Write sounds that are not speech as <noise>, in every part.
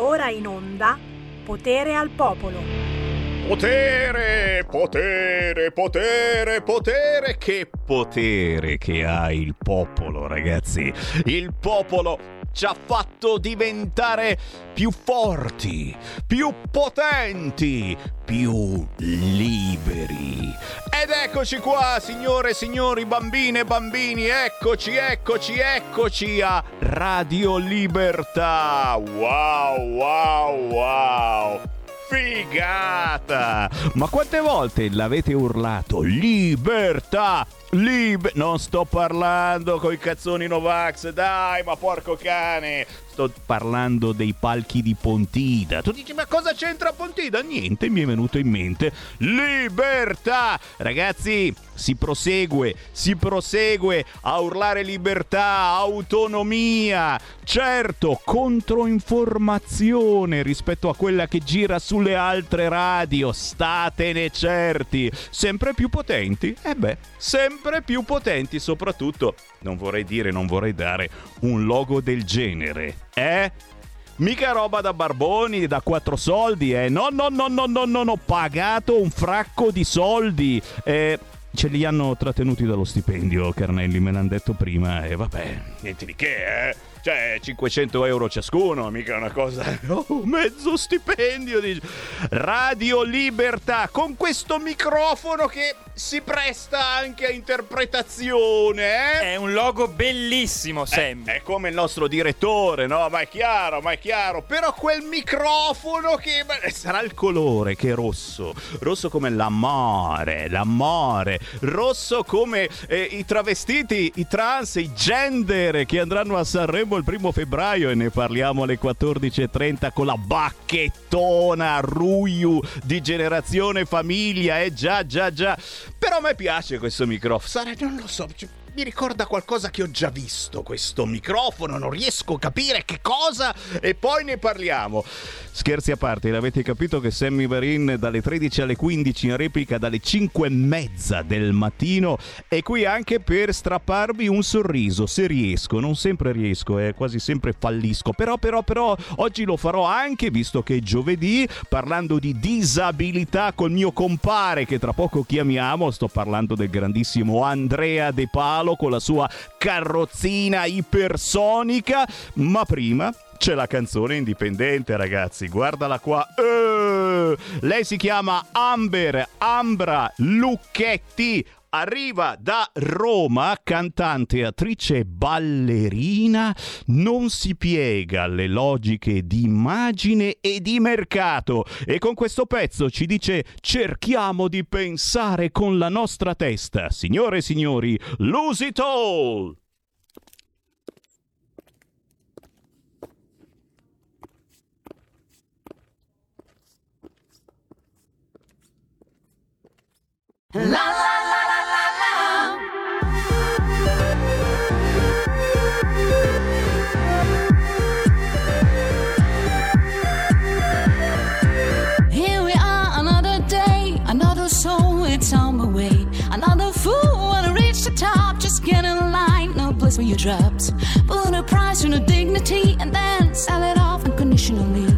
Ora in onda Potere al Popolo. Potere, potere, potere, potere. Che potere che ha il popolo, ragazzi. Il popolo ci ha fatto diventare più forti, più potenti, più liberi. Ed eccoci qua, signore e signori, bambine e bambini, eccoci, eccoci, eccoci a Radio Libertà. Wow, wow, wow. Figata! Ma quante volte l'avete urlato? Libertà! Lib... Non sto parlando con i cazzoni Novax, dai, ma porco cane! Sto parlando dei palchi di Pontida. Tu dici, ma cosa c'entra Pontida? Niente, mi è venuto in mente. Libertà! Ragazzi, si prosegue, si prosegue a urlare libertà, autonomia, certo, controinformazione rispetto a quella che gira sulle altre radio, statene certi, sempre più potenti, e eh beh, sempre più potenti soprattutto, non vorrei dire, non vorrei dare un logo del genere, eh? Mica roba da barboni, da quattro soldi, eh. No, no, no, no, no, no, no. Pagato un fracco di soldi. Eh, ce li hanno trattenuti dallo stipendio, Carnelli, me l'hanno detto prima e vabbè, niente di che, eh. Cioè, 500 euro ciascuno, mica una cosa. <laughs> Oh, mezzo stipendio. Dice. Radio Libertà con questo microfono che si presta anche a interpretazione. Eh? È un logo bellissimo, Sam. È, è, come il nostro direttore, no? Ma è chiaro, ma è chiaro. Però quel microfono che sarà il colore che è rosso. Rosso come l'amore, l'amore. Rosso come eh, i travestiti, i trans, i gender che andranno a Sanremo il primo febbraio e ne parliamo alle 14.30 con la bacchettona Ruiu di generazione famiglia. Eh già, già, già. Però a me piace questo microfono. Sara, non lo so. Mi ricorda qualcosa che ho già visto questo microfono, non riesco a capire che cosa e poi ne parliamo. Scherzi a parte, l'avete capito che Sammy Varin dalle 13 alle 15 in replica dalle 5 e mezza del mattino è qui anche per strapparvi un sorriso, se riesco, non sempre riesco, eh, quasi sempre fallisco, però però però oggi lo farò anche visto che è giovedì parlando di disabilità col mio compare che tra poco chiamiamo, sto parlando del grandissimo Andrea De Palo Palo con la sua carrozzina ipersonica, ma prima c'è la canzone indipendente, ragazzi. Guardala qua. Uh, lei si chiama Amber Ambra Lucchetti arriva da Roma, cantante, attrice, ballerina, non si piega alle logiche di immagine e di mercato e con questo pezzo ci dice cerchiamo di pensare con la nostra testa. Signore e signori, lose it all! La la la la la la. Here we are, another day, another soul, it's on the way. Another fool wanna reach the top, just get in line, no place for your drops. Put a price on a dignity and then sell it off unconditionally.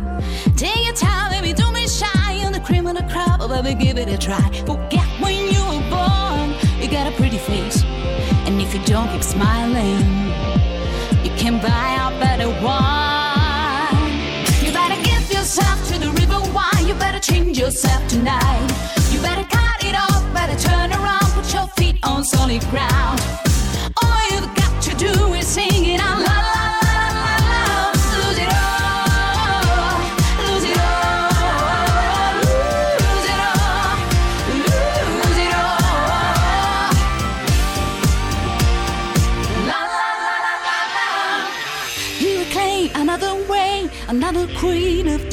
Take your time, baby, don't be shy. On the cream of the crop, oh, baby, give it a try. Forget got a pretty face. And if you don't keep smiling, you can buy a better one. You better give yourself to the river wine. You better change yourself tonight. You better cut it off, better turn around, put your feet on solid ground. All you've got to do is sing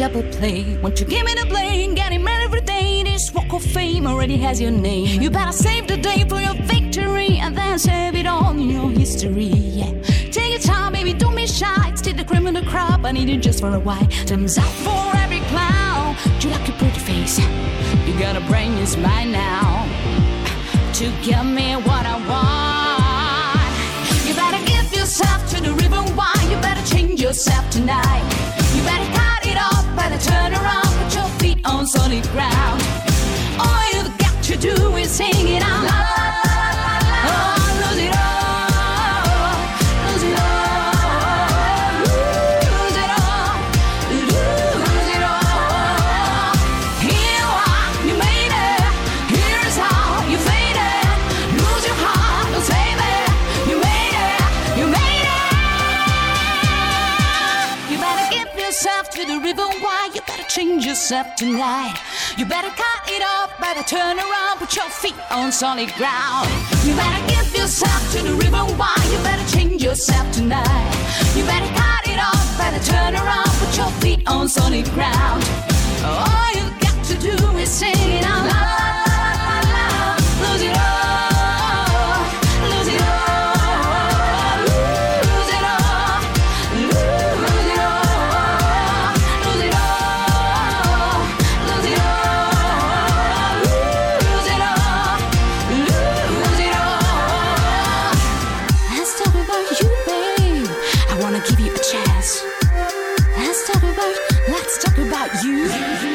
double play. Won't you give me the blame? Getting mad every day. This walk of fame already has your name. You better save the day for your victory and then save it in your history. Yeah. Take your time, baby, don't be shy. It's the cream of the crop. I need you just for a while. Time's up for every clown. Do you like your pretty face? You got a brain, it's mine now. To give me what I want. You better give yourself to the river wine. You better change yourself tonight. You better to turn around, put your feet on solid ground. All you've got to do is sing it out. Oh. Yourself tonight. You better cut it off, better turn around, put your feet on solid ground. You better give yourself to the river wide. You better change yourself tonight. You better cut it off, better turn around, put your feet on solid ground. All you got to do is sing it out loud. that you?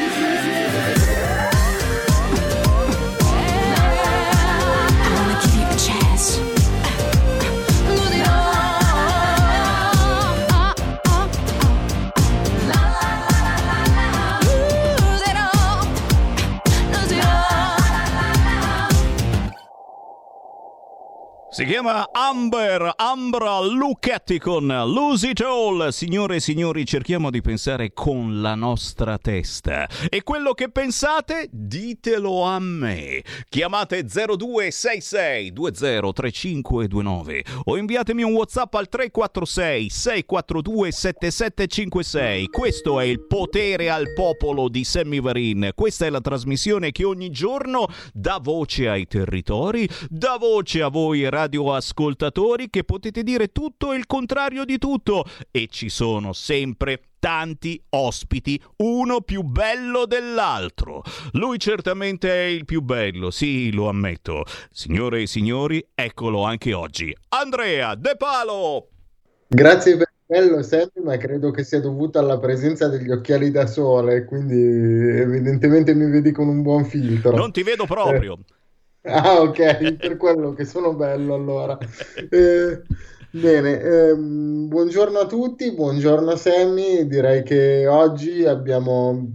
Si chiama Amber, Ambra Lucchetti con Lose It All. Signore e signori, cerchiamo di pensare con la nostra testa. E quello che pensate, ditelo a me. Chiamate 0266 203529 o inviatemi un WhatsApp al 346 642 7756. Questo è il potere al popolo di Sammy Varin. Questa è la trasmissione che ogni giorno dà voce ai territori, dà voce a voi radioascoltatori che potete dire tutto e il contrario di tutto e ci sono sempre tanti ospiti, uno più bello dell'altro. Lui certamente è il più bello, sì, lo ammetto. Signore e signori, eccolo anche oggi. Andrea De Palo! Grazie per bello, Sammy, ma credo che sia dovuto alla presenza degli occhiali da sole, quindi evidentemente mi vedi con un buon filtro. Non ti vedo proprio. <laughs> Ah, ok, per quello che sono bello allora. <laughs> Eh, bene, ehm, buongiorno a tutti, buongiorno Sammy. Direi che oggi abbiamo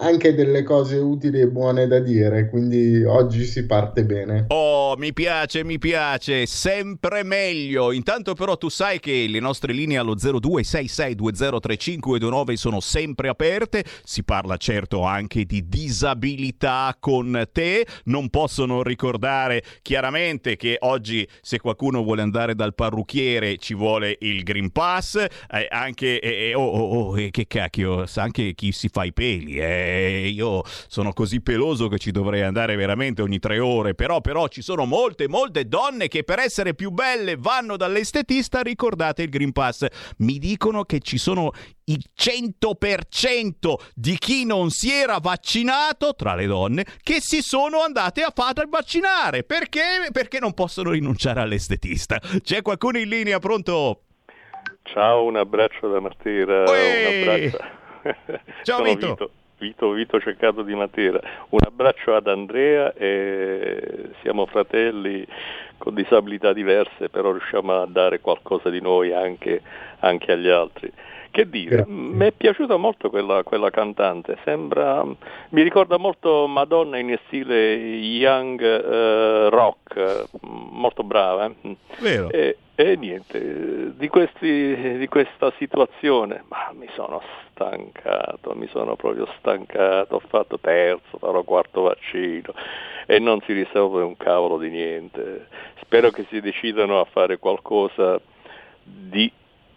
anche delle cose utili e buone da dire, quindi oggi si parte bene. Oh, mi piace, mi piace, sempre meglio. Intanto però tu sai che le nostre linee allo 0266203529 sono sempre aperte. Si parla certo anche di disabilità con te. Non posso non ricordare chiaramente che oggi se qualcuno vuole andare dal parrucchiere ci vuole il Green Pass, eh, anche eh, oh, oh, oh, eh, che cacchio, sa anche chi si fa i peli, eh. Io sono così peloso che ci dovrei andare veramente ogni tre ore, però però ci sono molte molte donne che per essere più belle vanno dall'estetista, ricordate il Green Pass. Mi dicono che ci sono il 100% di chi non si era vaccinato tra le donne che si sono andate a fare vaccinare. Perché? Perché non possono rinunciare all'estetista. C'è qualcuno in linea pronto? Ciao, un abbraccio da Matera. Uè! Un abbraccio. Ciao, Vito. Vito. Vito, Vito Ceccato di Matera. Un abbraccio ad Andrea e siamo fratelli con disabilità diverse, però riusciamo a dare qualcosa di noi anche, anche agli altri. Che dire, mi è piaciuta molto quella, quella cantante, sembra, mi ricorda molto Madonna in stile young eh, rock, molto brava. eh. Vero. E, e niente, di, questi, di questa situazione, ma mi sono stancato, mi sono proprio stancato, ho fatto terzo, farò quarto vaccino e non si risolve un cavolo di niente. Spero che si decidano a fare qualcosa di,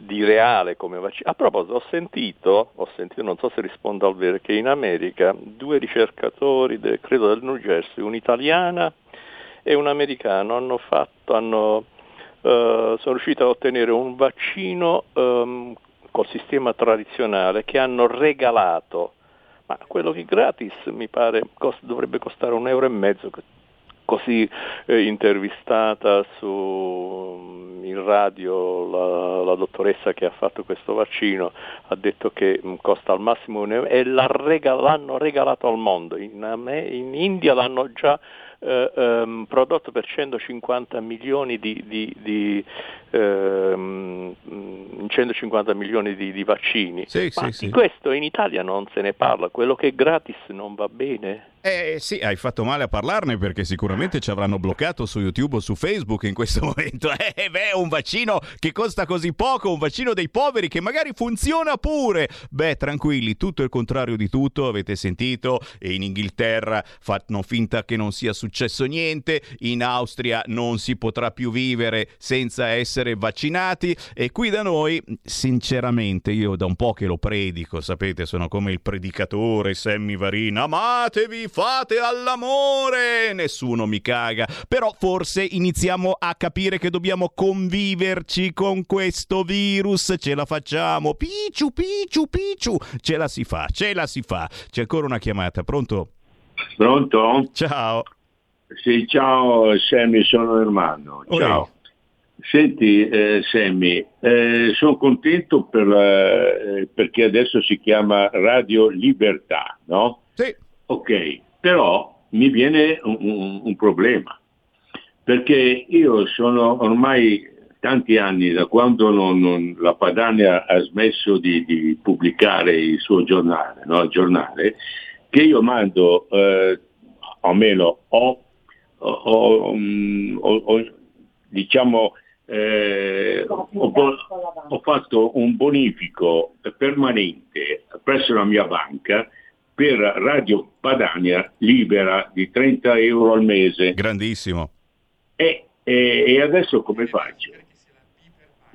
di reale come vaccino. A proposito, ho sentito, ho sentito, non so se rispondo al vero, che in America due ricercatori, de- credo del New Jersey, un'italiana e un americano, hanno fatto, hanno eh, sono riusciti a ottenere un vaccino ehm, col sistema tradizionale che hanno regalato, ma quello che gratis mi pare cost- dovrebbe costare un euro e mezzo, così eh, intervistata su mm, in radio la, la, dottoressa che ha fatto questo vaccino ha detto che mh, mm, costa al massimo un euro e regal- l'hanno regalato al mondo. In, in India l'hanno già eh, ehm, prodotto per 150 milioni di, di, di ehm, 150 milioni di, di vaccini. Sì, Ma sì, di sì. questo in Italia non se ne parla, quello che è gratis non va bene. Eh sì, hai fatto male a parlarne perché sicuramente ci avranno bloccato su YouTube o su Facebook in questo <laughs> momento. Eh beh, un vaccino che costa così poco, un vaccino dei poveri che magari funziona pure. Beh, tranquilli, tutto il contrario di tutto, avete sentito? In Inghilterra fanno finta che non sia successo niente, in Austria non si potrà più vivere senza essere vaccinati e qui da noi, sinceramente, io da un po' che lo predico, sapete, sono come il predicatore Sammy Varina, amatevi, fate all'amore, nessuno mi caga, però forse iniziamo a capire che dobbiamo conviverci con questo virus, ce la facciamo, picciu, picciu, picciu, ce la si fa, ce la si fa. C'è ancora una chiamata, pronto? Pronto? Ciao. Sì, ciao Sammy, sono Ermanno. Ciao. Senti eh, Sammy, eh, sono contento per, eh, perché adesso si chiama Radio Libertà, no? Sì. Ok, però mi viene un, un, un problema, perché io sono ormai tanti anni da quando non, non, la Padania ha smesso di, di, pubblicare il suo giornale, no? il giornale che io mando, eh, almeno ho, ho, ho, ho diciamo, eh, fatto un bonifico permanente presso la mia banca per Radio Padania libera di 30 euro al mese. Grandissimo. E, e, e adesso come faccio?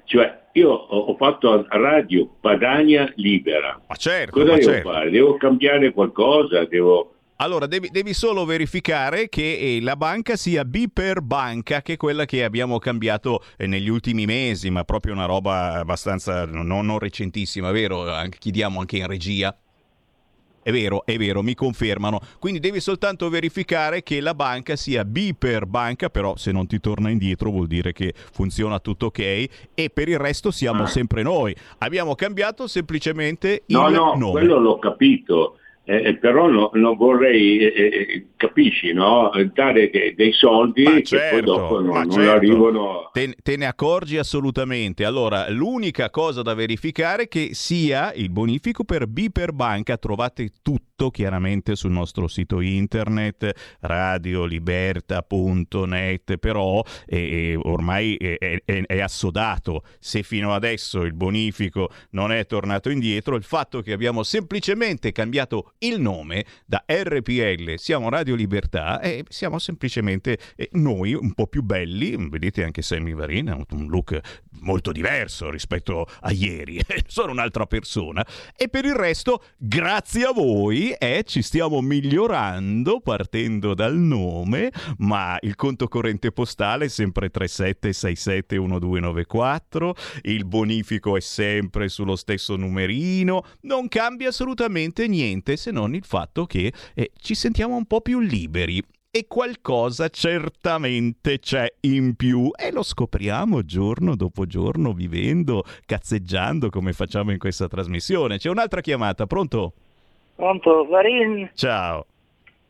Cioè, io ho fatto Radio Padania libera. Ma certo, Cosa ma devo certo. fare? Devo cambiare qualcosa? Devo... Allora, devi, devi, solo verificare che eh, la banca sia B per banca, che è quella che abbiamo cambiato eh, negli ultimi mesi, ma proprio una roba abbastanza non, non recentissima, vero? Chiediamo anche in regia. È vero, è vero, mi confermano. Quindi devi soltanto verificare che la banca sia B per banca, però se non ti torna indietro vuol dire che funziona tutto ok e per il resto siamo ah. sempre noi. Abbiamo cambiato semplicemente il no, no, nome. quello l'ho capito. Eh, però no, non vorrei, eh, capisci, no? dare de- dei soldi ma che certo, poi dopo non, non certo. arrivano. Te, te, ne accorgi assolutamente. Allora, l'unica cosa da verificare è che sia il bonifico per B per banca. Trovate tutto chiaramente sul nostro sito internet radioliberta.net, però eh, ormai è, è, è assodato. Se fino adesso il bonifico non è tornato indietro, il fatto che abbiamo semplicemente cambiato il nome da RPL, siamo Radio Libertà e siamo semplicemente eh, noi un po' più belli, vedete anche Sammy Varina ha un look molto diverso rispetto a ieri, <laughs> sono un'altra persona. E per il resto grazie a voi eh, ci stiamo migliorando partendo dal nome, ma il conto corrente postale è sempre 37671294, il bonifico è sempre sullo stesso numerino, non cambia assolutamente niente se non il fatto che eh, ci sentiamo un po' più liberi e qualcosa certamente c'è in più e lo scopriamo giorno dopo giorno vivendo, cazzeggiando come facciamo in questa trasmissione. C'è un'altra chiamata, pronto? Pronto, Varin? Ciao.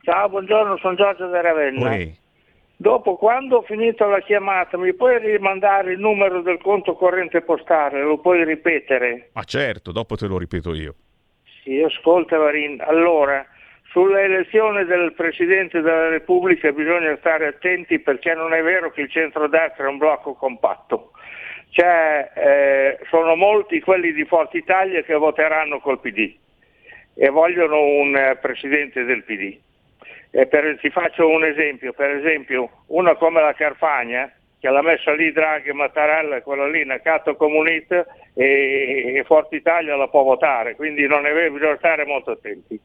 Ciao, buongiorno, sono Giorgio da Ravenna. Oi. Dopo, quando ho finito la chiamata, mi puoi rimandare il numero del conto corrente postale? Lo puoi ripetere? Ma certo, dopo te lo ripeto io. Sì, ascolta Varin. Allora, sulla elezione del Presidente della Repubblica bisogna stare attenti perché non è vero che il centrodestra è un blocco compatto. Cioè, eh, sono molti quelli di Forza Italia che voteranno col PD e vogliono un eh, Presidente del PD. Per, ti faccio un esempio, per esempio una come la Carfagna, che l'ha messa lì Draghi, Mattarella, quella lì, Nacato Comunista e, e Forza Italia la può votare, quindi non vero, bisogna stare molto attenti.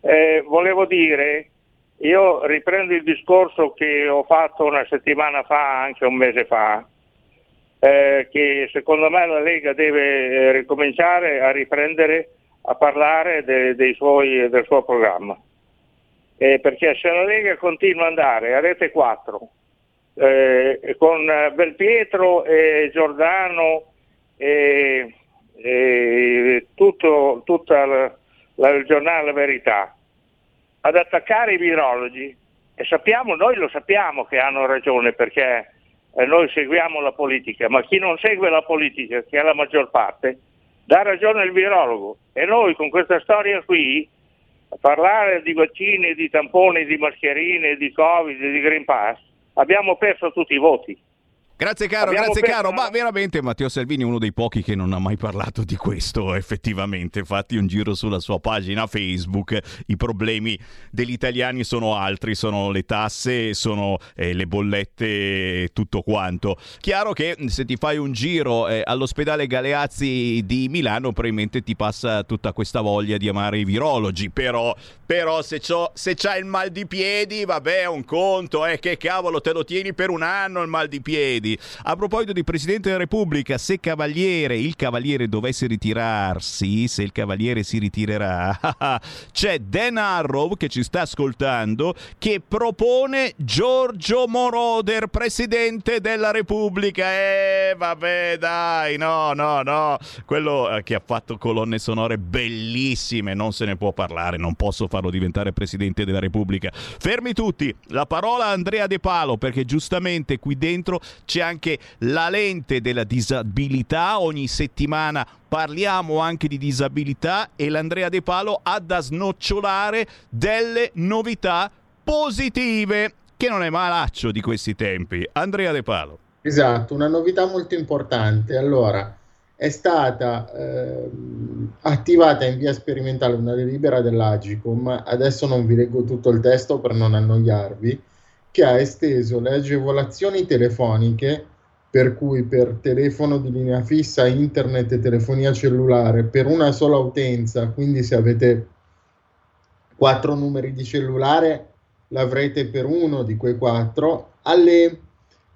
Eh, volevo dire, io riprendo il discorso che ho fatto una settimana fa, anche un mese fa, eh, che secondo me la Lega deve eh, ricominciare a riprendere a parlare de, dei suoi, del suo programma. eh, perché se la Lega continua ad andare a rete 4 eh, con Belpietro e Giordano e, e tutto, tutta la, la, il giornale Verità. Ad attaccare i virologi e sappiamo, noi lo sappiamo che hanno ragione perché eh, noi seguiamo la politica, ma chi non segue la politica, che è la maggior parte, dà ragione al virologo. E noi con questa storia qui a parlare di vaccini, di tamponi, di mascherine, di Covid, di Green Pass, abbiamo perso tutti i voti. Grazie caro, Abbiamo grazie caro, ma veramente Matteo Salvini è uno dei pochi che non ha mai parlato di questo effettivamente, fatti un giro sulla sua pagina Facebook, i problemi degli italiani sono altri, sono le tasse, sono eh, le bollette e tutto quanto. Chiaro che se ti fai un giro eh, all'ospedale Galeazzi di Milano probabilmente ti passa tutta questa voglia di amare i virologi, però, però se, se c'hai il mal di piedi, vabbè è un conto, eh, che cavolo te lo tieni per un anno il mal di piedi. A proposito di Presidente della Repubblica, se Cavaliere, il Cavaliere dovesse ritirarsi, se il Cavaliere si ritirerà, <laughs> c'è Dan Arrow che ci sta ascoltando che propone Giorgio Moroder, Presidente della Repubblica. Eh, vabbè, dai, no, no, no. Quello eh, che ha fatto colonne sonore bellissime, non se ne può parlare, non posso farlo diventare Presidente della Repubblica. Fermi tutti, la parola a Andrea De Palo perché giustamente qui dentro c'è anche la lente della disabilità. Ogni settimana parliamo anche di disabilità e l'Andrea De Palo ha da snocciolare delle novità positive, che non è malaccio di questi tempi. Andrea De Palo. Esatto, una novità molto importante. Allora, è stata eh, attivata in via sperimentale una delibera dell'Agicom, adesso non vi leggo tutto il testo per non annoiarvi, che ha esteso le agevolazioni telefoniche, per cui per telefono di linea fissa, internet e telefonia cellulare, per una sola utenza, quindi se avete quattro numeri di cellulare l'avrete per uno di quei quattro, alle,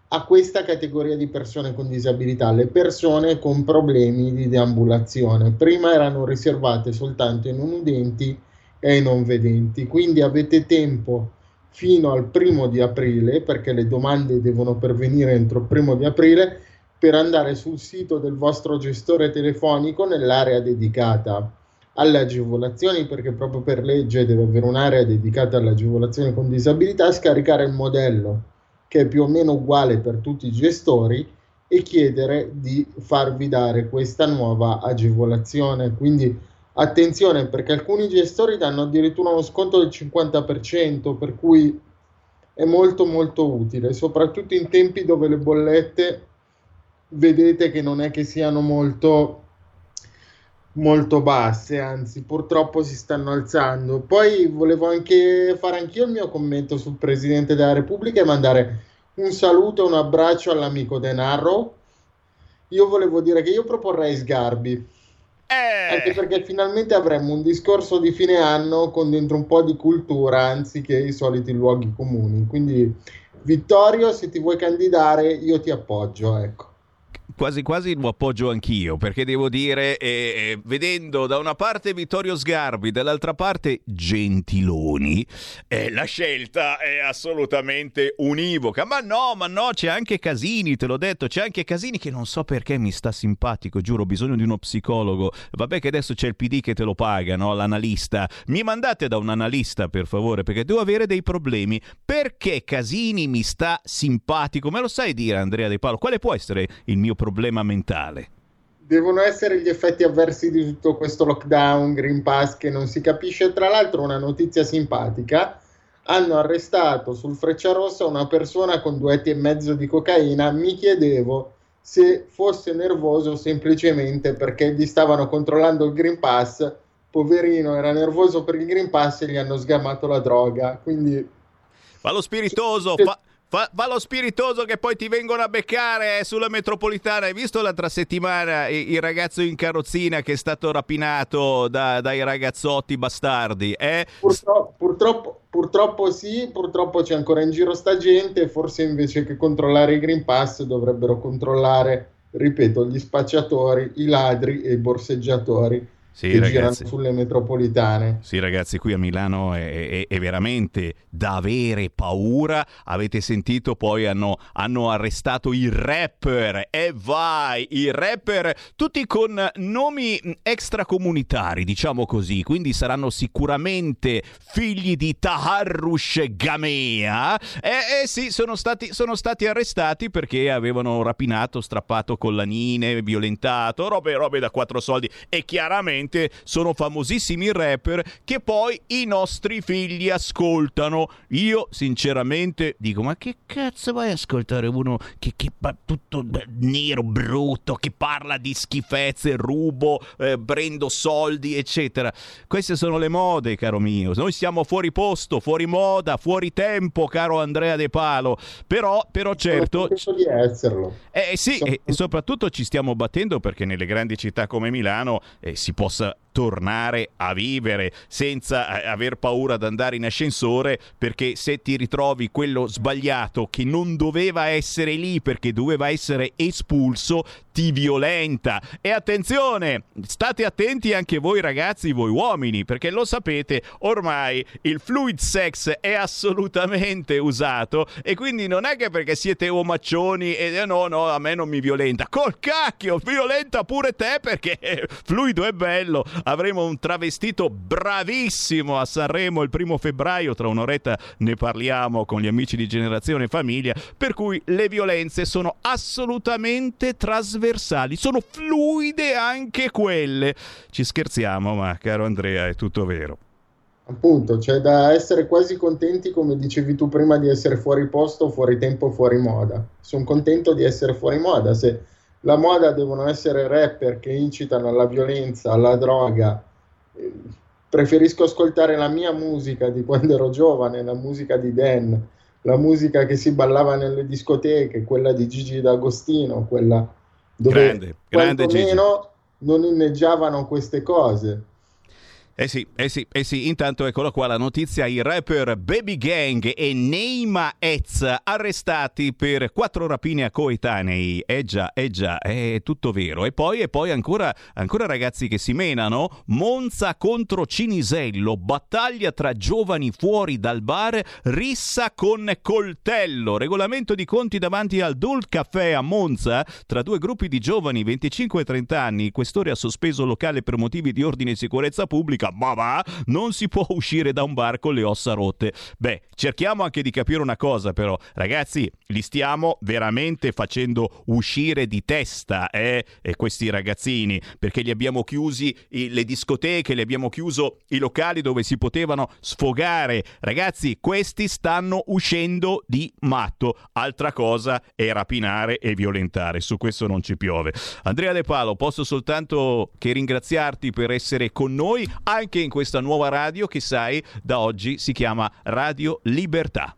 a questa categoria di persone con disabilità, le persone con problemi di deambulazione. Prima erano riservate soltanto ai non udenti e ai non vedenti, quindi avete tempo fino al primo di aprile, perché le domande devono pervenire entro il primo di aprile, per andare sul sito del vostro gestore telefonico nell'area dedicata alle agevolazioni, perché proprio per legge deve avere un'area dedicata alle agevolazioni con disabilità, scaricare il modello che è più o meno uguale per tutti i gestori e chiedere di farvi dare questa nuova agevolazione. Quindi Attenzione perché alcuni gestori danno addirittura uno sconto del 50%, per cui è molto molto utile, soprattutto in tempi dove le bollette vedete che non è che siano molto molto basse, anzi purtroppo si stanno alzando. Poi volevo anche fare anch'io il mio commento sul Presidente della Repubblica e mandare un saluto e un abbraccio all'amico Denaro. Io volevo dire che io proporrei Sgarbi eh. Anche perché finalmente avremmo un discorso di fine anno con dentro un po' di cultura anziché i soliti luoghi comuni. Quindi, Vittorio, se ti vuoi candidare, io ti appoggio. Ecco quasi quasi lo appoggio anch'io, perché devo dire, eh, eh, vedendo da una parte Vittorio Sgarbi, dall'altra parte Gentiloni, eh, la scelta è assolutamente univoca. Ma no, ma no, c'è anche Casini, te l'ho detto, c'è anche Casini che non so perché mi sta simpatico, giuro, ho bisogno di uno psicologo. Vabbè che adesso c'è il PD che te lo paga, no? L'analista. Mi mandate da un analista, per favore, perché devo avere dei problemi. Perché Casini mi sta simpatico? Me lo sai dire, Andrea De Paolo? Quale può essere il mio problema? Problema mentale? Devono essere gli effetti avversi di tutto questo lockdown, Green Pass che non si capisce. Tra l'altro, una notizia simpatica: hanno arrestato sul Frecciarossa una persona con due etti e mezzo di cocaina. Mi chiedevo se fosse nervoso semplicemente perché gli stavano controllando il Green Pass. Poverino, era nervoso per il Green Pass e gli hanno sgamato la droga. Quindi. Fa lo spiritoso, fa, Fa, fa, lo spiritoso che poi ti vengono a beccare sulla metropolitana. Hai visto l'altra settimana il, il, ragazzo in carrozzina che è stato rapinato da, dai ragazzotti bastardi? Eh? Purtroppo, purtroppo, purtroppo, sì, purtroppo c'è ancora in giro sta gente. Forse invece che controllare i Green Pass dovrebbero controllare, ripeto, gli spacciatori, i ladri e i borseggiatori Sì, che ragazzi. girano sulle metropolitane. Sì, ragazzi, qui a Milano è, è- è veramente da avere paura. Avete sentito, poi hanno, hanno arrestato i rapper. E vai, i rapper, tutti con nomi extracomunitari, diciamo così. Quindi saranno sicuramente figli di Taharrush Gamea. E, e sì, sono stati, sono stati arrestati perché avevano rapinato, strappato collanine, violentato, robe, robe da quattro soldi. E chiaramente sono famosissimi rapper che poi i nostri figli ascoltano. Io sinceramente dico, ma che cazzo vai a ascoltare uno che, che tutto nero, brutto, che parla di schifezze, rubo, eh, prendo soldi, eccetera. Queste sono le mode, caro mio. Noi siamo fuori posto, fuori moda, fuori tempo, caro Andrea De Palo. Però, però certo... Di esserlo. Eh sì, e soprattutto ci stiamo battendo perché nelle grandi città come Milano eh, si possa tornare a vivere senza eh, aver paura ad andare in ascensore perché se ti ritrovi quello sbagliato che non doveva essere lì perché doveva essere espulso ti violenta. E attenzione state attenti anche voi ragazzi voi uomini perché lo sapete ormai il fluid sex è assolutamente usato e quindi non è che perché siete omaccioni e eh, no no a me non mi violenta. Col cacchio violenta pure te perché <laughs> fluido è bello avremo un travestito bravissimo a Sanremo il primo febbraio tra un'oretta ne parliamo con gli amici di Generazione Famiglia per cui le violenze sono assolutamente trasversali sono fluide anche quelle ci scherziamo ma caro Andrea è tutto vero Appunto, c'è da essere quasi contenti, come dicevi tu prima, di essere fuori posto, fuori tempo, fuori moda. Sono contento di essere fuori moda. Se la moda devono essere rapper che incitano alla violenza, alla droga, preferisco ascoltare la mia musica di quando ero giovane, la musica di Dan, la musica che si ballava nelle discoteche, quella di Gigi D'Agostino, quella dove Grande, grande Gigi. non inneggiavano queste cose. Eh sì, eh sì, eh sì, intanto eccola qua la notizia, i rapper Baby Gang e Neima Ez arrestati per quattro rapine a coetanei, eh già, eh già, è tutto vero. E poi, e poi ancora, ancora ragazzi che si menano, Monza contro Cinisello, battaglia tra giovani fuori dal bar, rissa con coltello, regolamento di conti davanti al Dul Café a Monza, tra due gruppi di giovani 25 e 30 anni, questore ha sospeso locale per motivi di ordine e sicurezza pubblica, ma va, non si può uscire da un bar con le ossa rotte. Beh, cerchiamo anche di capire una cosa però, ragazzi, li stiamo veramente facendo uscire di testa, eh, questi ragazzini, perché li abbiamo chiusi le discoteche, li abbiamo chiuso i locali dove si potevano sfogare. Ragazzi, questi stanno uscendo di matto. Altra cosa è rapinare e violentare, su questo non ci piove. Andrea De Palo, posso soltanto che ringraziarti per essere con noi anche in questa nuova radio che sai da oggi si chiama Radio Libertà.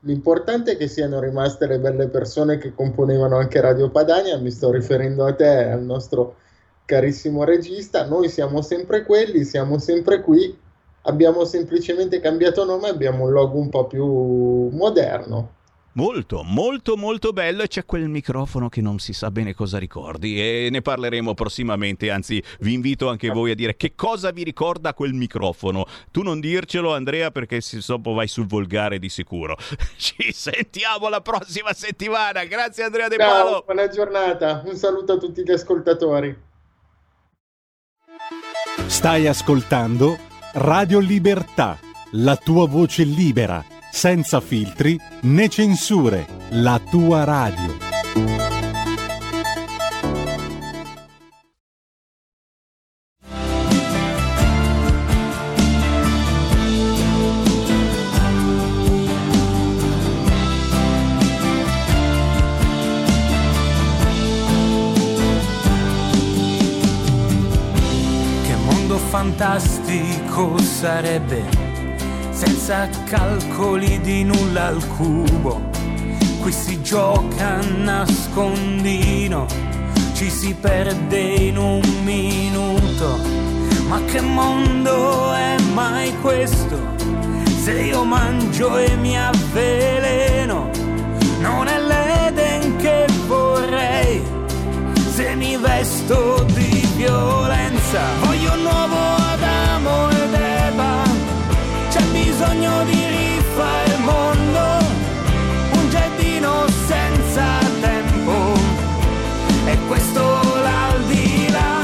L'importante è che siano rimaste le belle persone che componevano anche Radio Padania, mi sto riferendo a te, al nostro carissimo regista, noi siamo sempre quelli, siamo sempre qui, abbiamo semplicemente cambiato nome, abbiamo un logo un po' più moderno. Molto, molto, molto bello e c'è quel microfono che non si sa bene cosa ricordi e ne parleremo prossimamente, anzi vi invito anche voi a dire che cosa vi ricorda quel microfono. Tu non dircelo Andrea perché se dopo vai sul volgare di sicuro. <laughs> Ci sentiamo la prossima settimana, grazie Andrea De Ciao, Palo. buona giornata, un saluto a tutti gli ascoltatori. Stai ascoltando Radio Libertà, la tua voce libera, senza filtri né censure, la tua radio. Che mondo fantastico sarebbe senza calcoli di nulla al cubo. Qui si gioca a nascondino, ci si perde in un minuto. Ma che mondo è mai questo? Se io mangio e mi avveleno, non è l'Eden che vorrei se mi vesto di violenza. Voglio un nuovo bisogno di rifare il mondo. Un giardino senza tempo. E questo l'aldilà.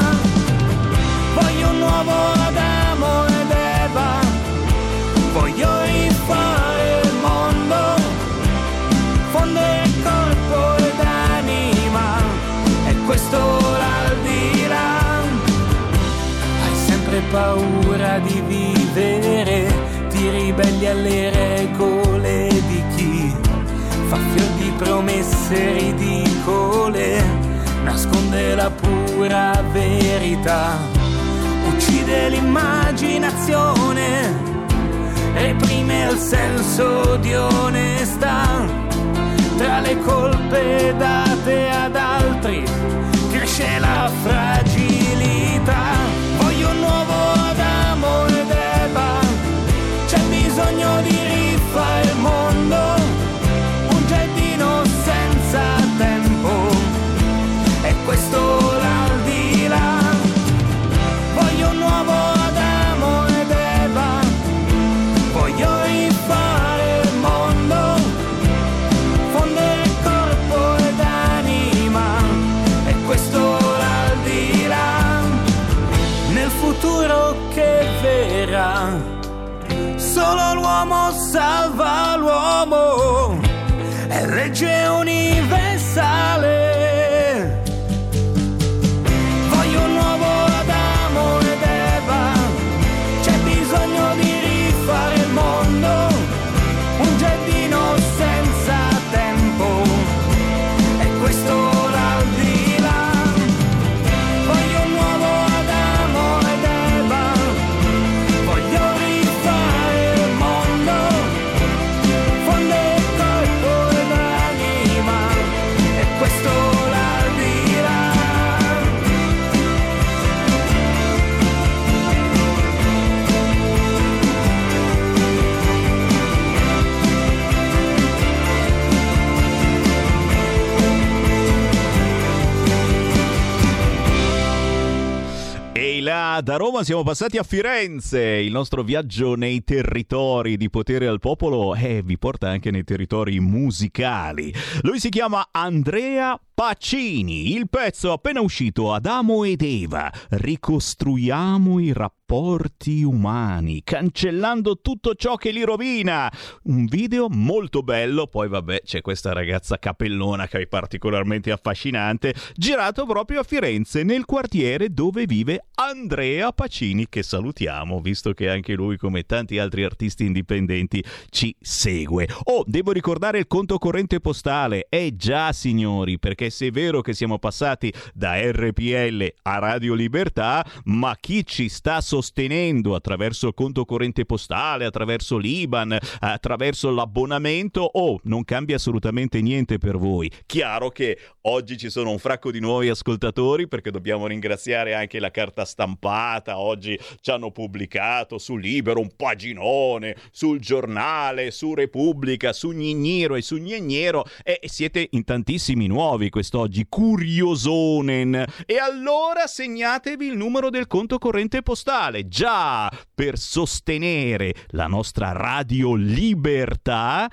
Voglio un nuovo Adamo ed Eva. Voglio rifare il mondo. Fondere corpo ed anima. E questo l'aldilà. Hai sempre paura di vivere, ribelli alle regole di chi fa fior di promesse ridicole, nasconde la pura verità, uccide l'immaginazione, reprime il senso di onestà, tra le colpe date ad altri cresce la fragilità. Questo l'aldilà. Voglio un nuovo Adamo ed Eva, voglio rifare il mondo, fondere corpo ed anima, e questo l'aldilà. Nel futuro che verrà, solo l'uomo salva l'uomo, da Roma siamo passati a Firenze. Il nostro viaggio nei territori di potere al popolo eh, vi porta anche nei territori musicali. Lui si chiama Andrea Pacini. Il pezzo appena uscito Adamo ed Eva. Ricostruiamo i rapporti umani, cancellando tutto ciò che li rovina. Un video molto bello. Poi, vabbè, c'è questa ragazza capellona che è particolarmente affascinante. Girato proprio a Firenze, nel quartiere dove vive Andrea Pacini, che salutiamo, visto che anche lui, come tanti altri artisti indipendenti, ci segue. Oh, devo ricordare il conto corrente postale. Eh già, signori, perché se è vero che siamo passati da RPL a Radio Libertà, ma chi ci sta sostenendo attraverso il conto corrente postale, attraverso l'IBAN, attraverso l'abbonamento, oh, non cambia assolutamente niente per voi. Chiaro che oggi ci sono un fracco di nuovi ascoltatori perché dobbiamo ringraziare anche la carta stampata. Oggi ci hanno pubblicato su Libero un paginone, sul giornale, su Repubblica, su Gnigniro e su Gnignero e siete in tantissimi nuovi quest'oggi, curiosonen. E allora segnatevi il numero del conto corrente postale, già per sostenere la nostra Radio Libertà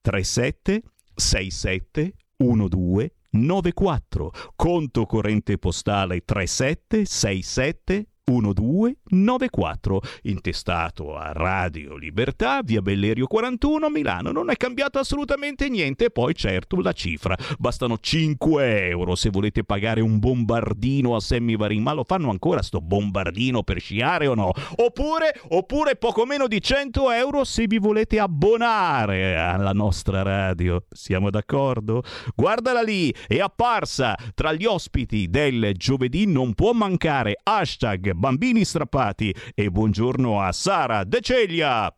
37 67 12 94 conto corrente postale 37 67 1294 intestato a Radio Libertà via Bellerio 41 Milano. Non è cambiato assolutamente niente. Poi certo la cifra. Bastano 5 euro se volete pagare un bombardino a Semivarin. Ma lo fanno ancora sto bombardino per sciare o no? Oppure, oppure poco meno di 100 euro se vi volete abbonare alla nostra radio. Siamo d'accordo? guardala lì è apparsa. Tra gli ospiti del giovedì non può mancare hashtag bambini strappati e buongiorno a Sara De Celia.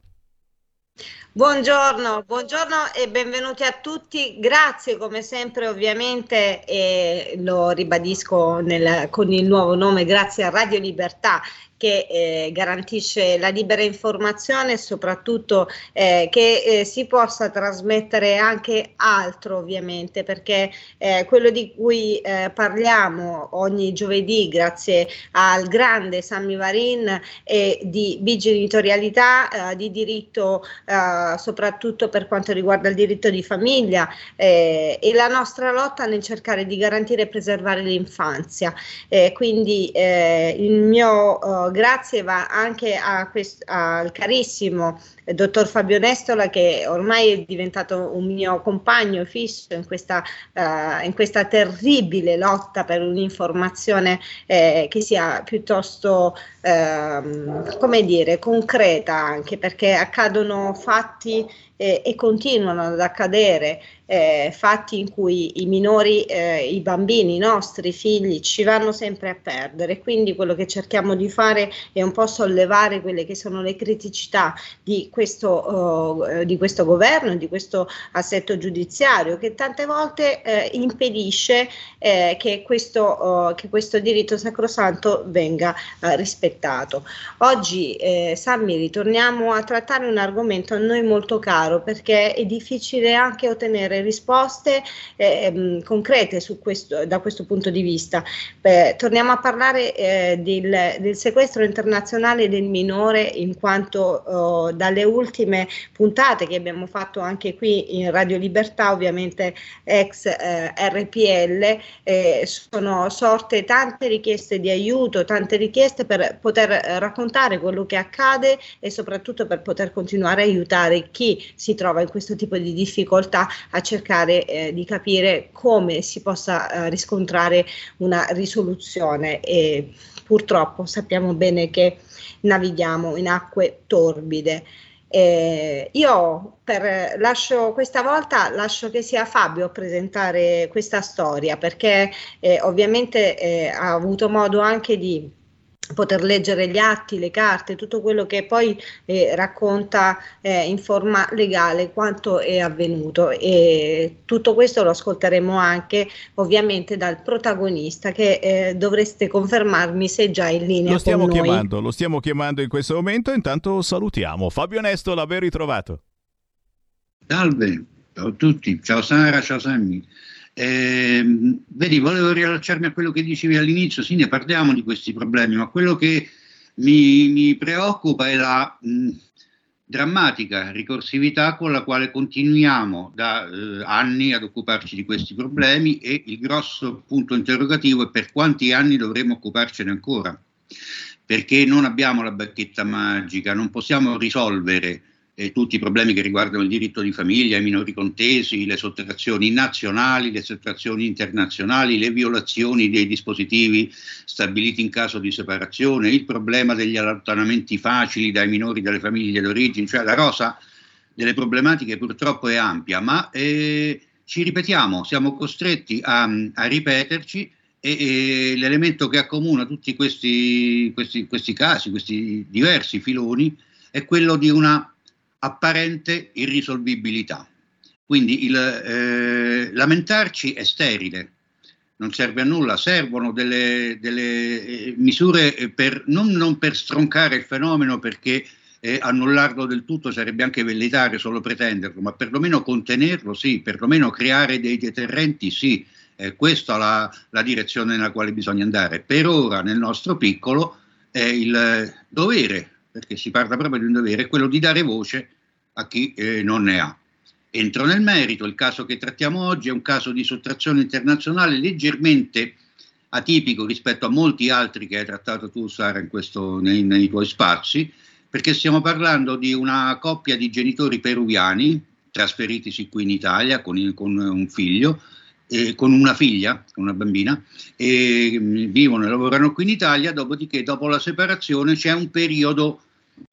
Buongiorno, buongiorno e benvenuti a tutti. Grazie come sempre ovviamente e lo ribadisco nel- con il nuovo nome, grazie a Radio Libertà che eh, garantisce la libera informazione e soprattutto eh, che eh, si possa trasmettere anche altro ovviamente perché eh, quello di cui eh, parliamo ogni giovedì grazie al grande Sammy Varin è di bigenitorialità, eh, di diritto soprattutto per quanto riguarda il diritto di famiglia e la nostra lotta nel cercare di garantire e preservare l'infanzia. quindi il mio grazie va anche quest- al carissimo eh, dottor Fabio Nestola che ormai è diventato un mio compagno fisso in questa, uh, in questa terribile lotta per un'informazione eh, che sia piuttosto, uh, come dire, concreta anche perché accadono fatti eh, e continuano ad accadere eh, fatti in cui i minori, eh, i bambini, i nostri figli ci vanno sempre a perdere. Quindi quello che cerchiamo di fare è un po' sollevare quelle che sono le criticità di questo, uh, di questo governo, di questo assetto giudiziario che tante volte eh, impedisce eh, che questo, uh, che, questo, diritto sacrosanto venga uh, rispettato. Oggi, eh, Sammy, ritorniamo a trattare un argomento a noi molto caro perché è difficile anche ottenere risposte eh, concrete questo, da questo punto di vista. Beh, torniamo a parlare eh, del, del, sequestro internazionale del minore in quanto oh, dalle ultime puntate che abbiamo fatto anche qui in Radio Libertà, ovviamente ex eh, RPL, eh, sono sorte tante richieste di aiuto, tante richieste per poter raccontare quello che accade e soprattutto per poter continuare a aiutare chi si trova in questo tipo di difficoltà a cercare eh, di capire come si possa eh, riscontrare una risoluzione e purtroppo sappiamo bene che navighiamo in acque torbide. Eh, io per, lascio, questa volta lascio che sia Fabio a presentare questa storia perché eh, ovviamente eh, ha avuto modo anche di poter leggere gli atti, le carte, tutto quello che poi eh, racconta eh, in forma legale quanto è avvenuto. E tutto questo lo ascolteremo anche ovviamente dal protagonista che eh, dovreste confermarmi se è già in linea lo stiamo con chiamando, lo stiamo chiamando in questo momento. Intanto salutiamo. Fabio Nesto, ben ritrovato? Salve ciao a tutti ciao Sara, ciao Sammy eh, vedi, volevo riallacciarmi a quello che dicevi all'inizio, sì, ne parliamo di questi problemi, ma quello che mi, mi preoccupa è la mh, drammatica ricorsività con la quale continuiamo da eh, anni ad occuparci di questi problemi e il grosso punto interrogativo è per quanti anni dovremo occuparcene ancora, perché non abbiamo la bacchetta magica, non possiamo risolvere eh, tutti i problemi che riguardano il diritto di famiglia, i minori contesi, le sottrazioni nazionali, le sottrazioni internazionali, le violazioni dei dispositivi stabiliti in caso di separazione, il problema degli allontanamenti facili dai minori dalle famiglie d'origine, cioè la rosa delle problematiche purtroppo è ampia, ma eh, ci ripetiamo, siamo costretti a, a ripeterci e, e, l'elemento che accomuna tutti questi, questi, questi casi, questi diversi filoni, è quello di una apparente irrisolvibilità. Quindi il, eh, lamentarci è sterile, non serve a nulla, servono delle, delle eh, misure per, non, non, per stroncare il fenomeno perché eh, annullarlo del tutto sarebbe anche velleitario solo pretenderlo, ma perlomeno contenerlo sì, perlomeno creare dei deterrenti sì, eh, questa è la, la direzione nella quale bisogna andare. Per ora nel nostro piccolo è il dovere perché si parla proprio di un dovere, quello di dare voce a chi eh, non ne ha. Entro nel merito, il caso che trattiamo oggi è un caso di sottrazione internazionale leggermente atipico rispetto a molti altri che hai trattato tu, Sara, questo, nei, nei tuoi spazi, perché stiamo parlando di una coppia di genitori peruviani trasferitisi qui in Italia con, con un figlio, eh, con una figlia, una bambina, e mm, vivono e lavorano qui in Italia, dopodiché dopo la separazione c'è un periodo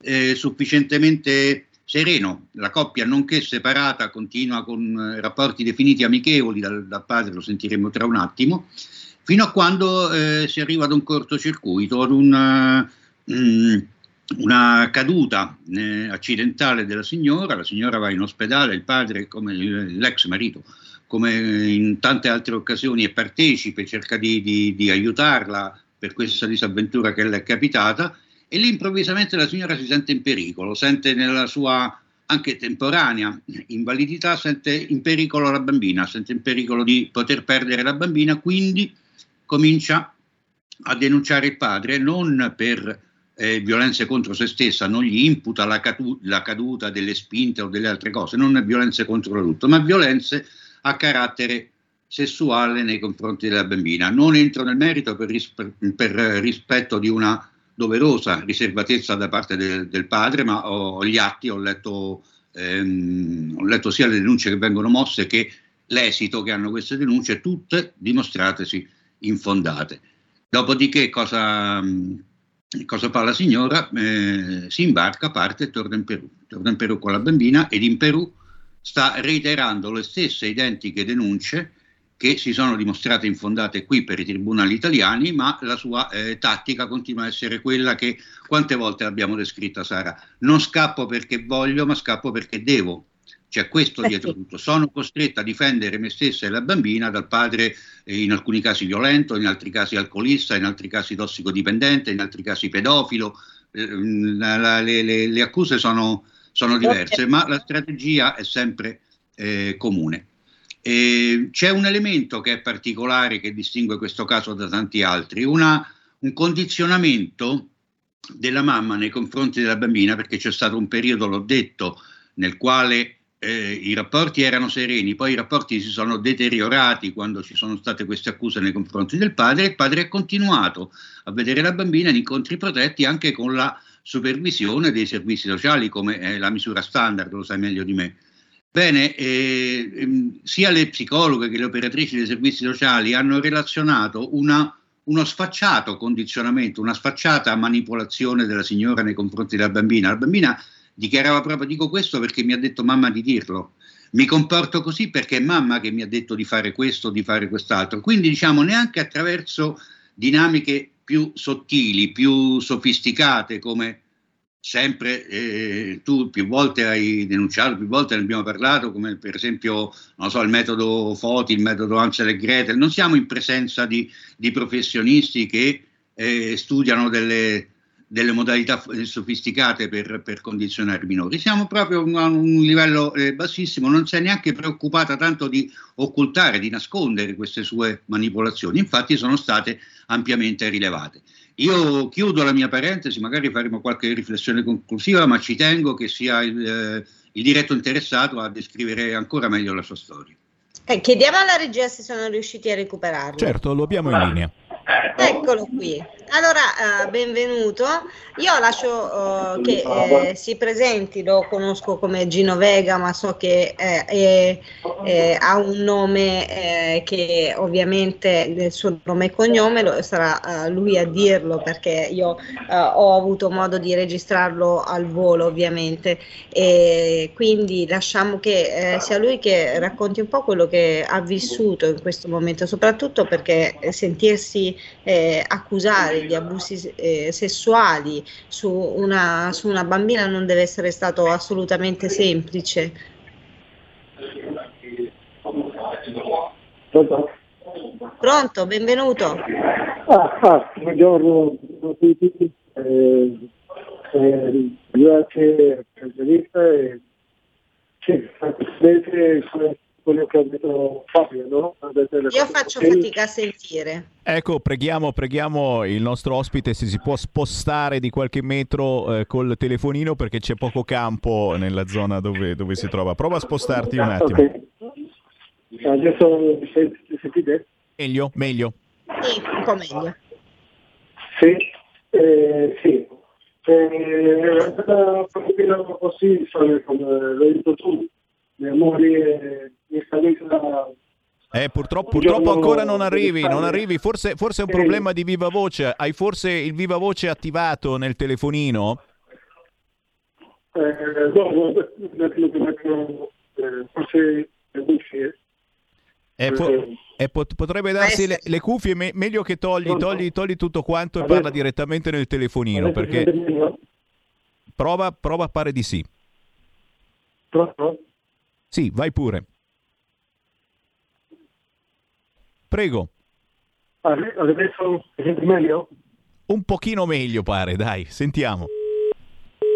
eh, sufficientemente sereno, la coppia nonché separata continua con eh, rapporti definiti amichevoli dal, dal, padre, lo sentiremo tra un attimo, fino a quando eh, si arriva ad un cortocircuito, ad una, uh, mm, una caduta eh, accidentale della signora, la signora va in ospedale, il padre, come l'ex marito, come in tante altre occasioni, è partecipe, cerca di, di, di aiutarla per questa disavventura che le è capitata e lì improvvisamente la signora si sente in pericolo, sente nella sua anche temporanea invalidità, sente in pericolo la bambina, sente in pericolo di poter perdere la bambina, quindi comincia a denunciare il padre non per eh, violenze contro se stessa, non gli imputa la, catu- la, caduta delle spinte o delle altre cose, non violenze contro l'adulto, ma violenze a carattere sessuale nei confronti della bambina. Non entro nel merito per, rispe- per rispetto di una doverosa riservatezza da parte del, del padre, ma ho gli atti, ho letto, ehm, ho letto sia le denunce che vengono mosse che l'esito che hanno queste denunce, tutte dimostratesi infondate. Dopodiché cosa, cosa fa la signora? Eh, si imbarca, parte e torna in Perù. Torna in Perù con la bambina ed in Perù sta reiterando le stesse identiche denunce che si sono dimostrate infondate qui per i tribunali italiani, ma la sua eh, tattica continua a essere quella che quante volte l'abbiamo descritta Sara. Non scappo perché voglio, ma scappo perché devo. C'è questo dietro tutto. Sono costretta a difendere me stessa e la bambina dal padre eh, in alcuni casi violento, in altri casi alcolista, in altri casi tossicodipendente, in altri casi pedofilo. Eh, la, le, le, le, accuse sono, sono diverse, ma la strategia è sempre eh, comune. E c'è un elemento che è particolare che distingue questo caso da tanti altri, una, un condizionamento della mamma nei confronti della bambina, perché c'è stato un periodo, l'ho detto, nel quale eh, i rapporti erano sereni, poi i rapporti si sono deteriorati quando ci sono state queste accuse nei confronti del padre e il padre ha continuato a vedere la bambina in incontri protetti anche con la supervisione dei servizi sociali come è la misura standard, lo sai meglio di me. Bene, eh, ehm, sia le psicologhe che le operatrici dei servizi sociali hanno relazionato una, uno sfacciato condizionamento, una sfacciata manipolazione della signora nei confronti della bambina. La bambina dichiarava proprio, dico questo perché mi ha detto mamma di dirlo, mi comporto così perché è mamma che mi ha detto di fare questo, di fare quest'altro. Quindi diciamo neanche attraverso dinamiche più sottili, più sofisticate come sempre eh, tu più volte hai denunciato, più volte ne abbiamo parlato, come per esempio so, il metodo Foti, il metodo Ansel e Gretel, non siamo in presenza di, di professionisti che eh, studiano delle, delle, modalità sofisticate per, per, condizionare i minori, siamo proprio a un livello eh, bassissimo, non si è neanche preoccupata tanto di occultare, di nascondere queste sue manipolazioni, infatti sono state ampiamente rilevate. Io chiudo la mia parentesi, magari faremo qualche riflessione conclusiva, ma ci tengo che sia il, eh, il diretto interessato a descrivere ancora meglio la sua storia. Eh, chiediamo alla regia se sono riusciti a recuperarlo. Certo, lo abbiamo in linea. Eccolo qui. Allora, uh, benvenuto. Io lascio uh, che eh, si presenti, lo conosco come Gino Vega, ma so che eh, è, ha un nome eh, che ovviamente il suo nome e cognome lo, sarà lui a dirlo perché io ho avuto modo di registrarlo al volo ovviamente. E quindi lasciamo che sia lui che racconti un po' quello che ha vissuto in questo momento, soprattutto perché sentirsi accusare di abusi eh, sessuali su una, su una bambina non deve essere stato assolutamente semplice. Pronto? Pronto, benvenuto. Ah, ah, buongiorno a tutti, eh, eh, grazie per l'intervista. Sì, quello che ha detto Fabio, no? Io faccio fatica a sentire. Ecco, preghiamo, preghiamo il nostro ospite se si può spostare di qualche metro eh, col telefonino perché c'è poco campo nella zona dove, dove si trova. Prova a spostarti un attimo. Okay. Adesso sentite? Meglio, meglio. Sì, un po' meglio. Sì, eh, sì. Eh, è stata così, come l'hai detto tu, le amori e eh, purtroppo, purtroppo, ancora non arrivi, non arrivi. Forse, forse, è un problema di viva voce. Hai forse il viva voce attivato nel telefonino? Eh, no, forse le cuffie. Eh, po- eh, pot- potrebbe darsi le, le cuffie, me- meglio che togli, togli, togli, tutto quanto e parla direttamente nel telefonino. Perché prova, prova a pare di sì. Pronto? Sì, vai pure. Prego. Adesso senti meglio? un pochino meglio pare, dai, sentiamo.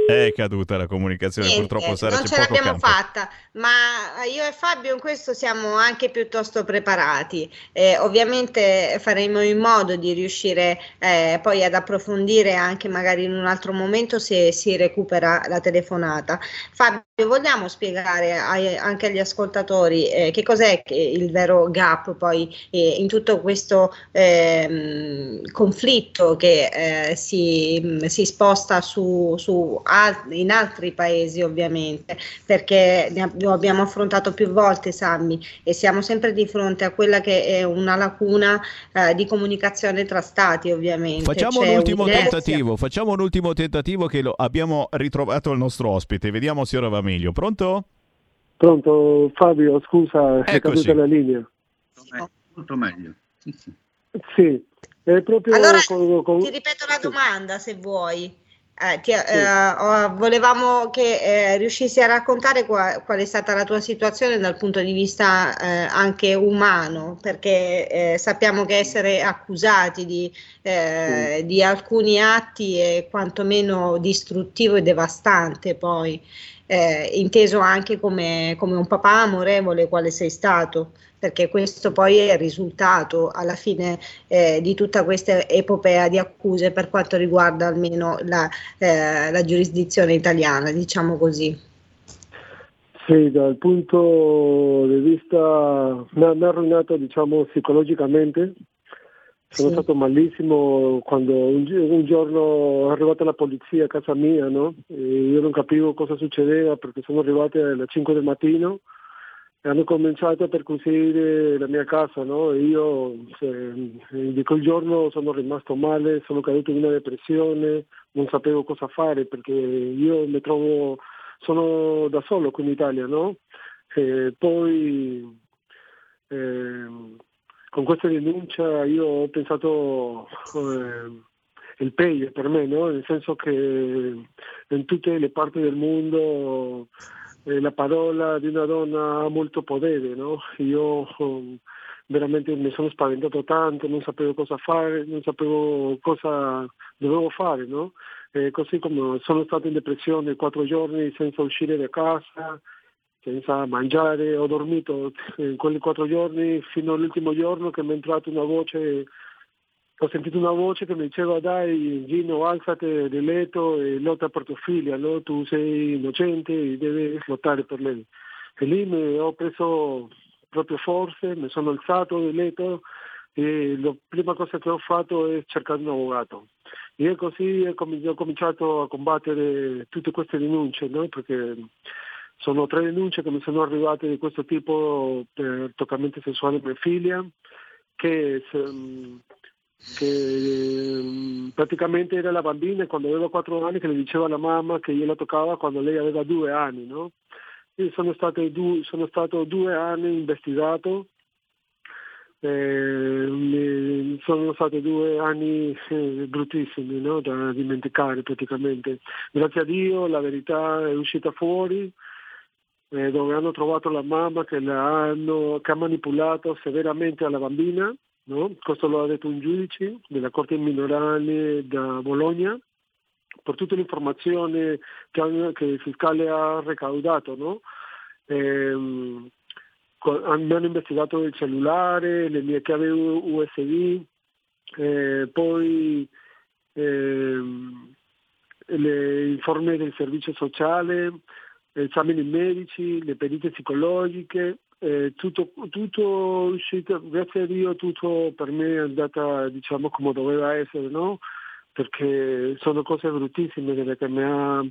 È caduta la comunicazione, Niente, purtroppo Sara non ce poco l'abbiamo campo. fatta, ma io e Fabio in questo siamo anche piuttosto preparati. Eh, ovviamente faremo in modo di riuscire eh, poi ad approfondire anche magari in un altro momento se si recupera la telefonata. Fabio, vogliamo spiegare ai- anche agli ascoltatori eh, che cos'è il vero gap poi eh, in tutto questo ehm, conflitto che eh, si, si sposta su, su al- in altri paesi ovviamente perché ne ab- lo abbiamo affrontato più volte Sammy e siamo sempre di fronte a quella che è una lacuna eh, di comunicazione tra stati ovviamente. Facciamo C'è un ultimo un'inerzia. tentativo, facciamo un ultimo tentativo che lo abbiamo ritrovato il nostro ospite, vediamo se ora va meglio. Pronto? Pronto, Fabio, scusa, è caduta la linea. Molto meglio. Sì, sì. Sì, è proprio Allora con- con- ti ripeto la domanda se vuoi. Eh, ti- eh, ho- volevamo che eh, riuscissi a raccontare qua- qual è stata la tua situazione dal punto di vista eh, anche umano, perché eh, sappiamo che essere accusati di, eh, di alcuni atti è quantomeno distruttivo e devastante poi, eh, inteso anche come, come un papà amorevole quale sei stato, perché questo poi è il risultato alla fine eh, di tutta questa epopea di accuse per quanto riguarda almeno la, eh, la giurisdizione italiana, diciamo così. Sì, dal punto di vista mi ha, arruinato diciamo psicologicamente. Sono Sì. stato malissimo quando un, un giorno è arrivata la polizia a casa mia, no? Io non capivo cosa succedeva perché sono arrivate alle 5 del mattino hanno cominciato a perquisire la mia casa, no? Io cioè, di quel giorno sono rimasto male, sono caduto in una depressione, non sapevo cosa fare perché io mi trovo, sono da solo qui in Italia, no? E poi ehm, con questa denuncia io ho pensato ehm, il peggio per me, no? nel senso che in tutte le parti del mondo eh, la parola di una donna ha molto potere. No? Io ehm, veramente mi sono spaventato tanto, non sapevo cosa fare, non sapevo cosa dovevo fare. No? E così come sono stato in depressione quattro giorni senza uscire da casa, senza mangiare, ho dormito in quei quattro giorni fino all'ultimo giorno che mi è entrata una voce, ho sentito una voce che mi diceva dai Gino alzati del letto e lotta per tua figlia, no? tu sei innocente e devi lottare per lei. E lì mi ho preso proprio forze, mi sono alzato del letto e la prima cosa che ho fatto è cercare un avvocato. E così ho comin- ho cominciato a combattere tutte queste denunce, no? perché sono tre denunce che mi sono arrivate di questo tipo per toccamento sessuale mia figlia, che, che ehm, praticamente era la bambina quando aveva quattro anni che le diceva alla mamma che io la toccava quando lei aveva due anni. No? Io sono, du- sono stato due anni investigato, eh, sono stati due anni eh, bruttissimi no? da dimenticare praticamente. Grazie a Dio la verità è uscita fuori, eh, dove hanno trovato la mamma che, la hanno, che ha manipolato severamente alla bambina, no? questo lo ha detto un giudice della Corte minorale da Bologna, per tutte le informazioni che, che il fiscale ha recaudato. No? Ehm, mi hanno investigato il cellulare, le mie chiavi USB, eh, poi ehm, le informi del servizio sociale, esami medici, le perizie psicologiche, eh, tutto, tutto uscito, grazie a Dio tutto per me è andata diciamo come doveva essere, no? Perché sono cose bruttissime delle che mi ha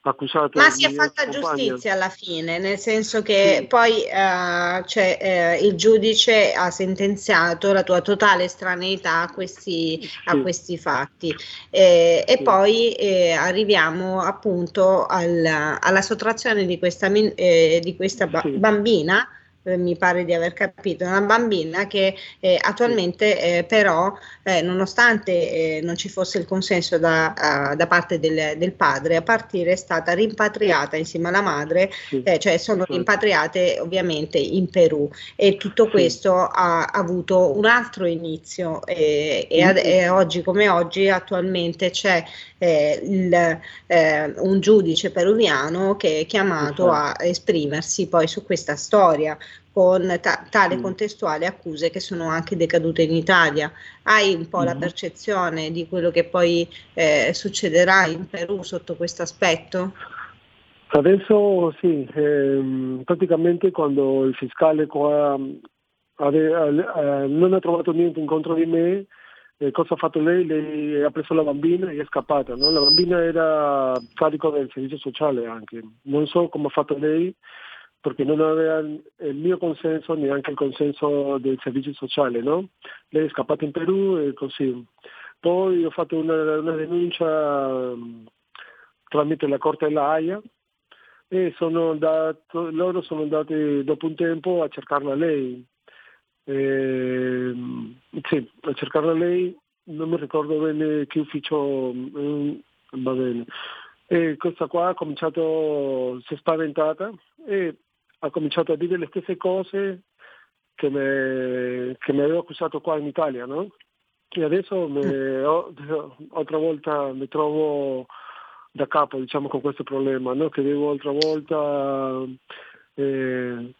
accusato. Ma si è fatta compagno. giustizia alla fine, nel senso che poi eh, cioè, eh, il giudice ha sentenziato la tua totale estraneità a questi, a Sì. questi fatti. Eh, e Sì. poi eh, arriviamo appunto al- alla sottrazione di questa, eh, di questa ba- Sì. bambina eh, mi pare di aver capito, una bambina che eh, attualmente eh, però, eh, nonostante non ci fosse il consenso da, uh, da parte del, del, padre, a partire è stata rimpatriata insieme alla madre, cioè sono rimpatriate ovviamente in Perù. E tutto questo ha, ha avuto un altro inizio e, ad, e, oggi come oggi attualmente c'è il, un giudice peruviano che è chiamato a esprimersi poi su questa storia con ta- tale mm. contestuale accuse che sono anche decadute in Italia. Hai un po' mm. la percezione di quello che poi eh, succederà in Perù sotto questo aspetto? Adesso sì, ehm, praticamente quando il fiscale qua ave, eh, non ha trovato niente in contro di me, eh, cosa ha fatto lei? Lei ha preso la bambina e è scappata. No? La bambina era carico del servizio sociale anche. Non so come ha fatto lei, perché non aveva il mio consenso neanche il consenso del servizio sociale, no? Lei è scappata in Perù e così. Poi ho fatto una, una denuncia um, tramite la Corte della Haia e sono andato, loro sono andati dopo un tempo a cercarla lei. E, sì, a cercarla lei, non mi ricordo bene che ufficio, eh, va bene. E questa qua ha cominciato, si è spaventata e ha cominciato a dire le stesse cose che mi, che mi aveva accusato qua in Italia, no? E adesso mi, ho, altra volta mi trovo da capo diciamo, con questo problema, no? che devo altra volta eh,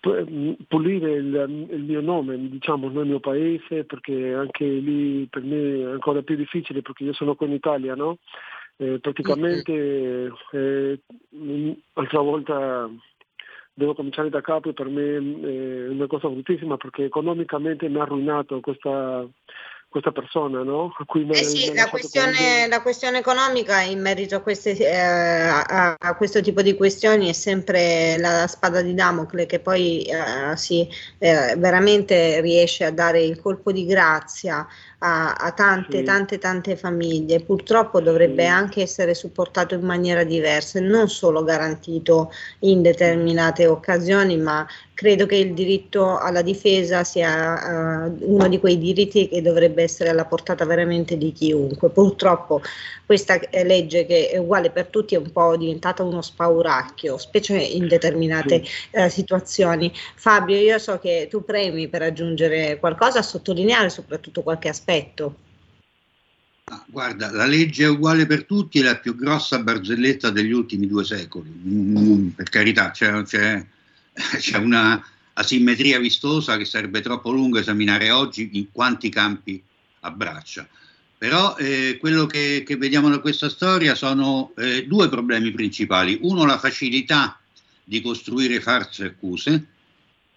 pulire il, il, mio nome, diciamo, nel mio paese, perché anche lì per me è ancora più difficile perché io sono qua in Italia, no? Eh, praticamente eh, altra volta devo cominciare da capo e per me eh, è una cosa bruttissima perché economicamente mi ha arruinato questa, questa persona, no? A cui eh sì, la questione, la questione, economica in merito a, queste, eh, a, a, questo tipo di questioni è sempre la spada di Damocle che poi eh, si, eh, veramente riesce a dare il colpo di grazia a, a tante, sì. tante, tante famiglie. Purtroppo dovrebbe sì. anche essere supportato in maniera diversa, non solo garantito in determinate occasioni, ma credo che il diritto alla difesa sia uh, uno di quei diritti che dovrebbe essere alla portata veramente di chiunque. Purtroppo questa legge che è uguale per tutti è un po' diventata uno spauracchio, specie in determinate sì. uh, situazioni. Fabio, io so che tu premi per aggiungere qualcosa, a sottolineare soprattutto qualche aspetto. Ah, guarda, la legge è uguale per tutti, è la più grossa barzelletta degli ultimi due secoli. Mm, per carità, c'è, c'è <laughs> c'è una asimmetria vistosa che sarebbe troppo lungo esaminare oggi in quanti campi abbraccia. Però eh, quello che, che, vediamo da questa storia sono eh, due problemi principali. Uno, la facilità di costruire false accuse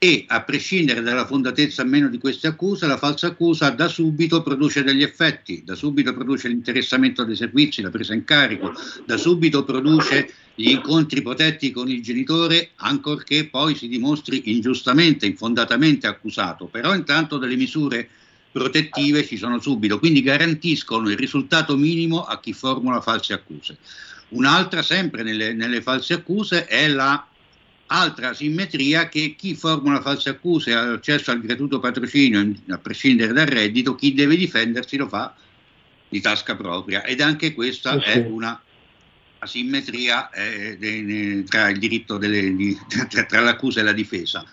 e, a prescindere dalla fondatezza o meno di queste accuse, la falsa accusa da subito produce degli effetti, da subito produce l'interessamento dei servizi, la presa in carico, da subito produce gli incontri protetti con il genitore, ancorché poi si dimostri ingiustamente, infondatamente accusato, però intanto delle misure protettive ci sono subito, quindi garantiscono il risultato minimo a chi formula false accuse. Un'altra, sempre nelle, nelle false accuse, è la altra simmetria che chi formula false accuse ha accesso al gratuito patrocinio, a prescindere dal reddito, chi deve difendersi lo fa di tasca propria ed anche questa sì, è una asimmetria eh, tra il diritto delle, di, tra, tra, l'accusa e la difesa.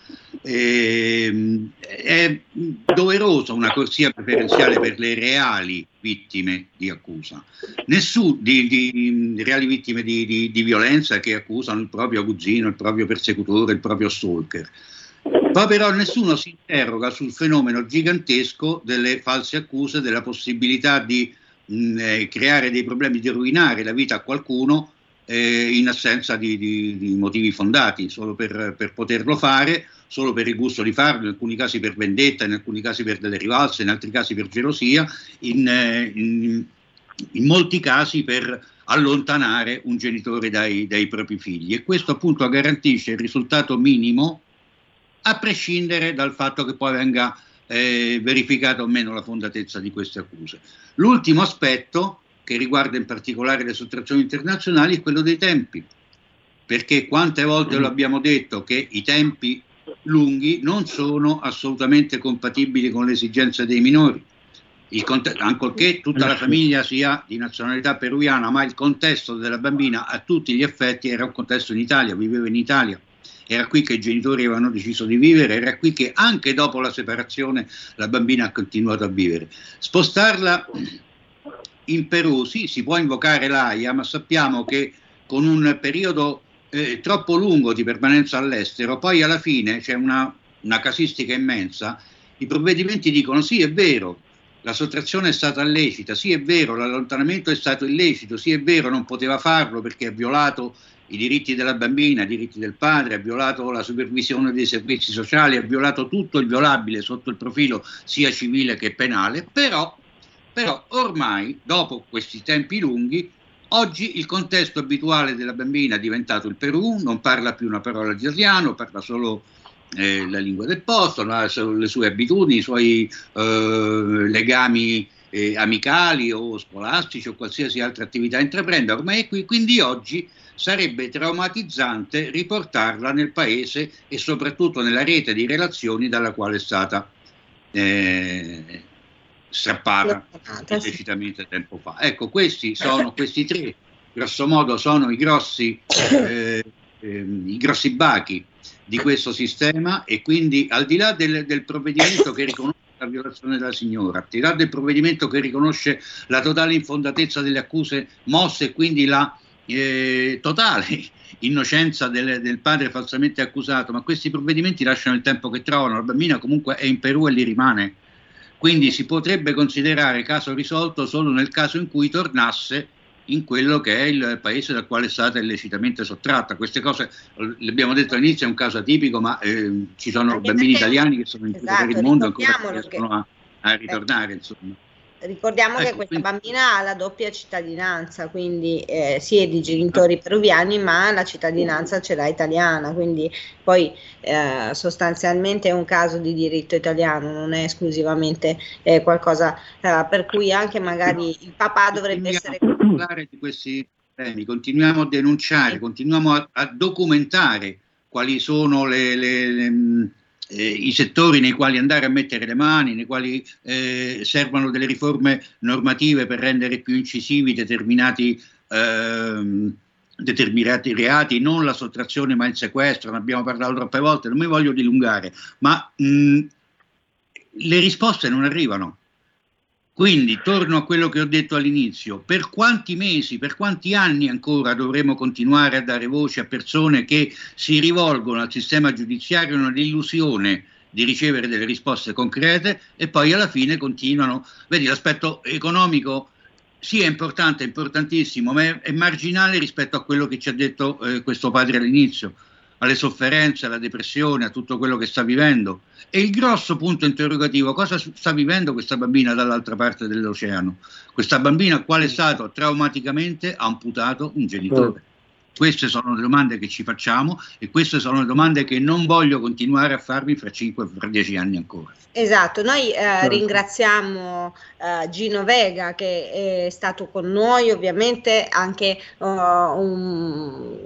E, è doverosa una corsia preferenziale per le reali vittime di accusa, Nessun, di, di reali vittime di, di, violenza che accusano il proprio aguzzino, il proprio persecutore, il proprio stalker. Ma però nessuno si interroga sul fenomeno gigantesco delle false accuse, della possibilità di mh, eh, creare dei problemi, di rovinare la vita a qualcuno eh, in assenza di, di, di, motivi fondati, solo per, per, poterlo fare, solo per il gusto di farlo, in alcuni casi per vendetta, in alcuni casi per delle rivalse, in altri casi per gelosia, in, eh, in, in molti casi per allontanare un genitore dai, dai, propri figli e questo appunto garantisce il risultato minimo a prescindere dal fatto che poi venga eh, verificata o meno la fondatezza di queste accuse. L'ultimo aspetto, che riguarda in particolare le sottrazioni internazionali, è quello dei tempi, perché quante volte lo abbiamo detto che i tempi lunghi non sono assolutamente compatibili con le esigenze dei minori. Il conte- ancorché tutta la famiglia sia di nazionalità peruviana, ma il contesto della bambina a tutti gli effetti era un contesto in Italia, viveva in Italia. Era qui che i genitori avevano deciso di vivere, era qui che anche dopo la separazione la bambina ha continuato a vivere. Spostarla in Perù, sì, si può invocare l'AIA, ma sappiamo che con un periodo eh, troppo lungo di permanenza all'estero, poi alla fine c'è una, una casistica immensa, i provvedimenti dicono sì, è vero, la sottrazione è stata illecita, sì è vero, l'allontanamento è stato illecito, sì è vero, non poteva farlo perché ha violato i diritti della bambina, i diritti del padre, ha violato la supervisione dei servizi sociali, ha violato tutto il violabile sotto il profilo sia civile che penale, però, però ormai, dopo questi tempi lunghi, Oggi il contesto abituale della bambina è diventato il Perù, non parla più una parola di italiano, parla solo eh, la lingua del posto, le sue abitudini, i suoi eh, legami eh, amicali o scolastici o qualsiasi altra attività intraprenda, ormai è qui, quindi oggi sarebbe traumatizzante riportarla nel paese e soprattutto nella rete di relazioni dalla quale è stata eh, strappata illecitamente tempo fa. Ecco, questi sono questi tre, grosso modo, sono i grossi, eh, eh, i grossi bachi di questo sistema e quindi al di là del, del provvedimento che riconosce la violazione della signora, al di là del provvedimento che riconosce la totale infondatezza delle accuse mosse e quindi la eh, totale innocenza del, del, padre falsamente accusato, ma questi provvedimenti lasciano il tempo che trovano, la bambina comunque è in Perù e lì rimane quindi si potrebbe considerare caso risolto solo nel caso in cui tornasse in quello che è il paese dal quale è stata illecitamente sottratta. Queste cose, l'abbiamo detto all'inizio, è un caso atipico, ma eh, ci sono Anche bambini perché- italiani che sono in giro Esatto, per il mondo ancora che riescono a, a ritornare. Insomma. Ricordiamo che Ecco, questa quindi- bambina ha la doppia cittadinanza, quindi eh, si è di genitori peruviani, ma la cittadinanza ce l'ha italiana, quindi poi eh, sostanzialmente è un caso di diritto italiano, non è esclusivamente eh, qualcosa eh, per cui anche magari il papà dovrebbe essere... Continuiamo a parlare di questi temi, continuiamo a denunciare, continuiamo a, a documentare quali sono le- le- le, mh, eh, i settori nei quali andare a mettere le mani, nei quali eh, servono delle riforme normative per rendere più incisivi determinati, ehm, determinati reati, non la sottrazione ma il sequestro, ne abbiamo parlato troppe volte, non mi voglio dilungare, ma mh, le risposte non arrivano. Quindi torno a quello che ho detto all'inizio, per quanti mesi, per quanti anni ancora dovremo continuare a dare voce a persone che si rivolgono al sistema giudiziario nell'illusione di ricevere delle risposte concrete e poi alla fine continuano, vedi l'aspetto economico sì è importante, è importantissimo, ma è, marginale rispetto a quello che ci ha detto eh, questo padre all'inizio, alle sofferenze, alla depressione, a tutto quello che sta vivendo. E il grosso punto interrogativo, cosa sta vivendo questa bambina dall'altra parte dell'oceano? Questa bambina a quale è stato traumaticamente amputato un genitore. Queste sono le domande che ci facciamo e queste sono le domande che non voglio continuare a farmi fra 5 e fra 10 anni ancora. Esatto, noi eh, Certo. ringraziamo eh, Gino Vega che è stato con noi, ovviamente anche uh, un-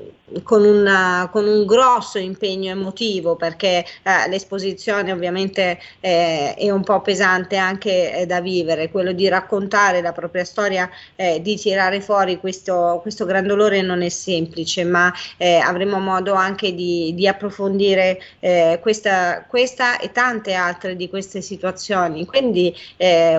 con, una- con un grosso impegno emotivo perché eh, l'esposizione ovviamente eh, è un po' pesante anche eh, da vivere, quello di raccontare la propria storia, eh, di tirare fuori questo, questo gran dolore non è semplice, ma eh, avremo modo anche di, di approfondire eh, questa, questa e tante altre di queste situazioni. Quindi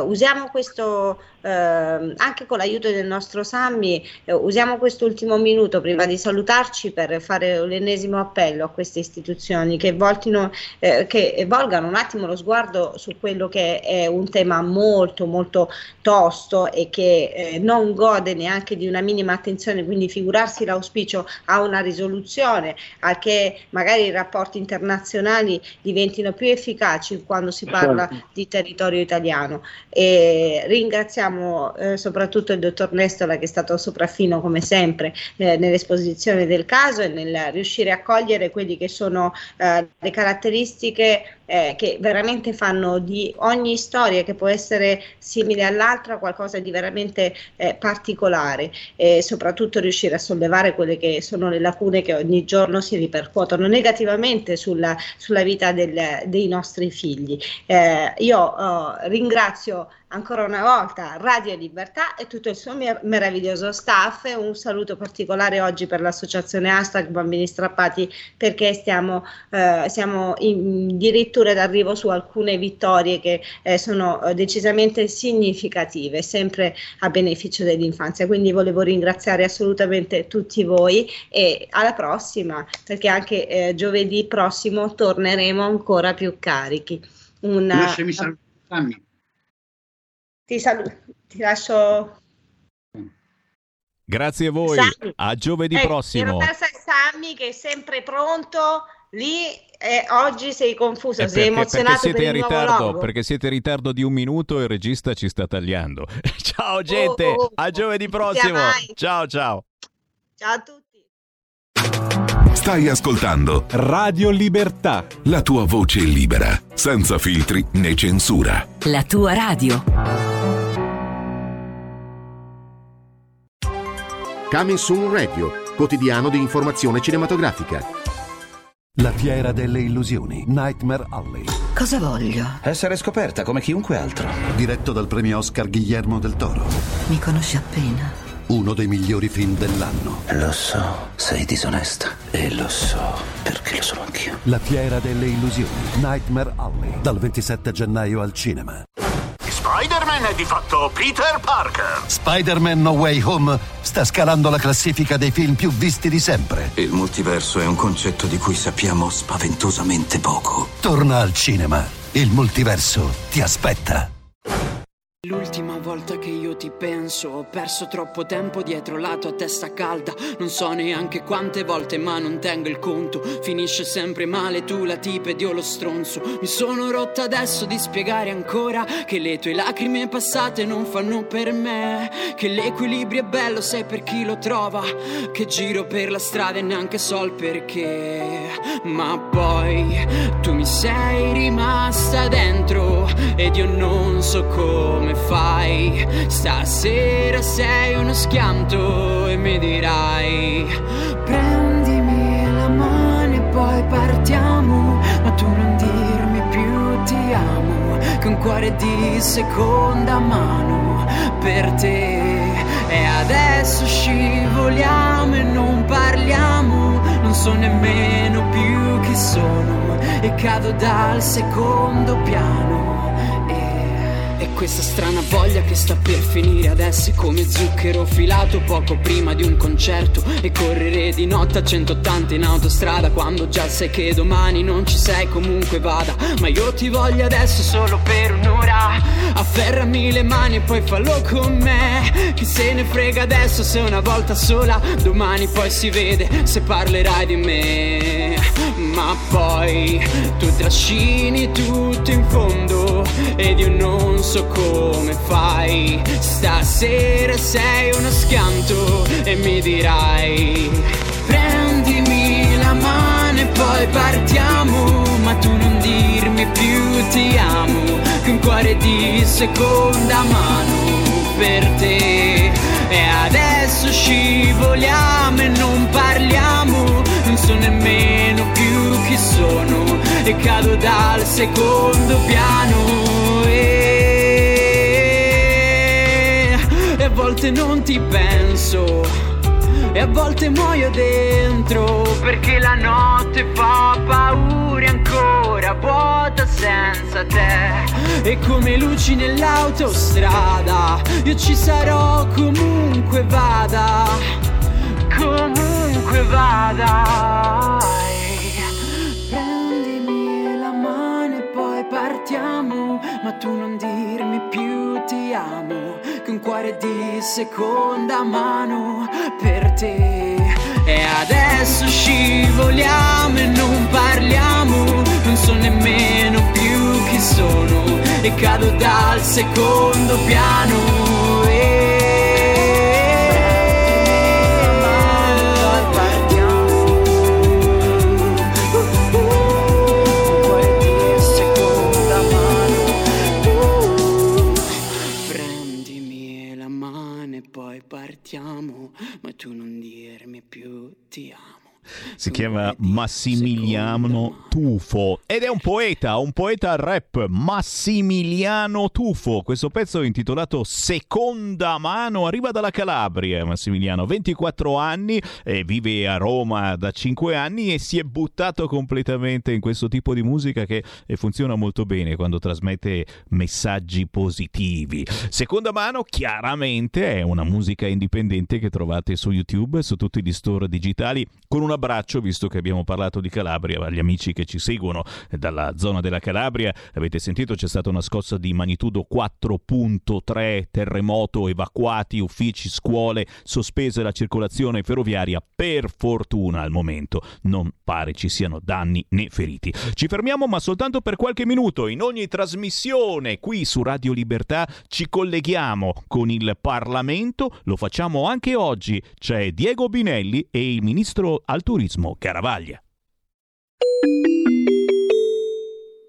usiamo questo, ehm, anche con l'aiuto del nostro Sammy, eh, usiamo quest'ultimo minuto prima di salutarci per fare l'ennesimo appello a queste istituzioni che, voltino, eh, che volgano un attimo lo sguardo su quello che è un tema molto molto tosto e che eh, non gode neanche di una minima attenzione, quindi figurarsi l'auspicio a una risoluzione, a che magari i rapporti internazionali diventino più efficaci quando si parla Certo. di territorio italiano. E ringraziamo ringraziamo eh, soprattutto il dottor Nestola che è stato sopraffino come sempre eh, nell'esposizione del caso e nel riuscire a cogliere quelli che sono eh, le caratteristiche eh, che veramente fanno di ogni storia che può essere simile all'altra qualcosa di veramente eh, particolare e soprattutto riuscire a sollevare quelle che sono le lacune che ogni giorno si ripercuotono negativamente sulla, sulla vita del, dei nostri figli. Eh, io eh, ringrazio ancora una volta Radio Libertà e tutto il suo mer- meraviglioso staff un saluto particolare oggi per l'associazione Hashtag Bambini Strappati perché stiamo, eh, siamo addirittura d'arrivo su alcune vittorie che eh, sono eh, decisamente significative, sempre a beneficio dell'infanzia. Quindi volevo ringraziare assolutamente tutti voi e alla prossima perché anche eh, giovedì prossimo torneremo ancora più carichi. Una... Lasciami salutare. Ti, saluto, ti lascio. Grazie a voi, Sammy. a giovedì Eh, prossimo. Persa il Sammy che è sempre pronto lì e oggi sei confuso, Eh, sei perché, emozionato perché siete per in ritardo, perché siete in ritardo di un minuto e il regista ci sta tagliando. <laughs> Ciao gente, Oh, oh, a giovedì prossimo. Ciao ciao. Ciao a tutti. Stai ascoltando Radio Libertà. la tua voce libera, senza filtri né censura. La tua radio. Coming Soon Radio, quotidiano di informazione cinematografica. La fiera delle illusioni, Nightmare Alley. Cosa voglio? Essere scoperta come chiunque altro. Diretto dal premio Oscar Guillermo del Toro. Mi conosci appena. Uno dei migliori film dell'anno. Lo so, sei disonesta. E lo so, perché lo sono anch'io. La fiera delle illusioni, Nightmare Alley. Dal 27 gennaio al cinema. Spider-Man è di fatto Peter Parker. Spider-Man No Way Home sta scalando la classifica dei film più visti di sempre. Il multiverso è un concetto di cui sappiamo spaventosamente poco. Torna al cinema. Il multiverso ti aspetta. L'ultima volta che io ti penso ho perso troppo tempo dietro la tua testa calda. Non so neanche quante volte ma non tengo il conto. Finisce sempre male tu la tipa ed io lo stronzo. Mi sono rotta adesso di spiegare ancora Che le tue lacrime passate non fanno per me. Che l'equilibrio è bello se per chi lo trova. Che giro per la strada e neanche so il perché. Ma poi tu mi sei rimasta dentro Ed io non so come fai? Stasera sei uno schianto e mi dirai Prendimi la mano e poi partiamo Ma tu non dirmi più ti amo un cuore di seconda mano per te. E adesso scivoliamo e non parliamo Non so nemmeno più chi sono E cado dal secondo piano questa strana voglia che sta per finire adesso è come zucchero filato poco prima di un concerto. E correre di notte a 180 in autostrada Quando già sai che domani non ci sei comunque vada. Ma io ti voglio adesso solo per un'ora. Afferrami le mani e poi fallo con me. Chi se ne frega adesso se una volta sola Domani poi si vede se parlerai di me. Ma poi tu trascini tutto in fondo Ed io non so come fai? Stasera sei uno schianto e mi dirai Prendimi la mano e poi partiamo Ma tu non dirmi più ti amo Che un cuore di seconda mano per te. E adesso scivoliamo e non parliamo Non so nemmeno più chi sono E cado dal secondo piano e, volte non ti penso e a volte muoio dentro. Perché la notte fa paura ancora vuota senza te. E come luci nell'autostrada io ci sarò comunque vada. Comunque vada. Prendimi la mano e poi partiamo ma tu non dirmi cuore di seconda mano per te. E adesso scivoliamo e non parliamo non so nemmeno più chi sono. E cado dal secondo piano Massimiliano Tufo ed è un poeta, un poeta rap, Massimiliano Tufo. Questo pezzo è intitolato Seconda mano, arriva dalla Calabria, Massimiliano, 24 anni, eh, vive a Roma da 5 anni e si è buttato completamente in questo tipo di musica che eh, funziona molto bene quando trasmette messaggi positivi. Seconda mano, chiaramente, è una musica indipendente che trovate su YouTube, su tutti gli store digitali, con un abbraccio, visto che abbiamo parlato di Calabria, agli amici che ci seguono dalla zona della Calabria. Avete sentito c'è stata una scossa di magnitudo 4.3, terremoto, evacuati, uffici, scuole, sospese la circolazione ferroviaria. Per fortuna al momento non pare ci siano danni né feriti. Ci fermiamo ma soltanto per qualche minuto. In ogni trasmissione qui su Radio Libertà ci colleghiamo con il Parlamento. Lo facciamo anche oggi. C'è Diego Binelli e il ministro al turismo Caravaglia.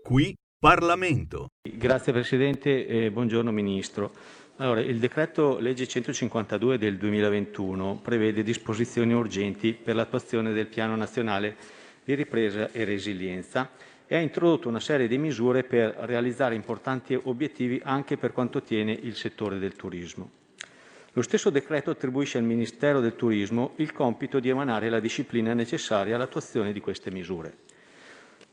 Qui Parlamento. Grazie Presidente e buongiorno Ministro. Allora, il decreto legge 152 del 2021 prevede disposizioni urgenti per l'attuazione del Piano nazionale di ripresa e resilienza e ha introdotto una serie di misure per realizzare importanti obiettivi anche per quanto tiene il settore del turismo. Lo stesso decreto attribuisce al Ministero del Turismo il compito di emanare la disciplina necessaria all'attuazione di queste misure.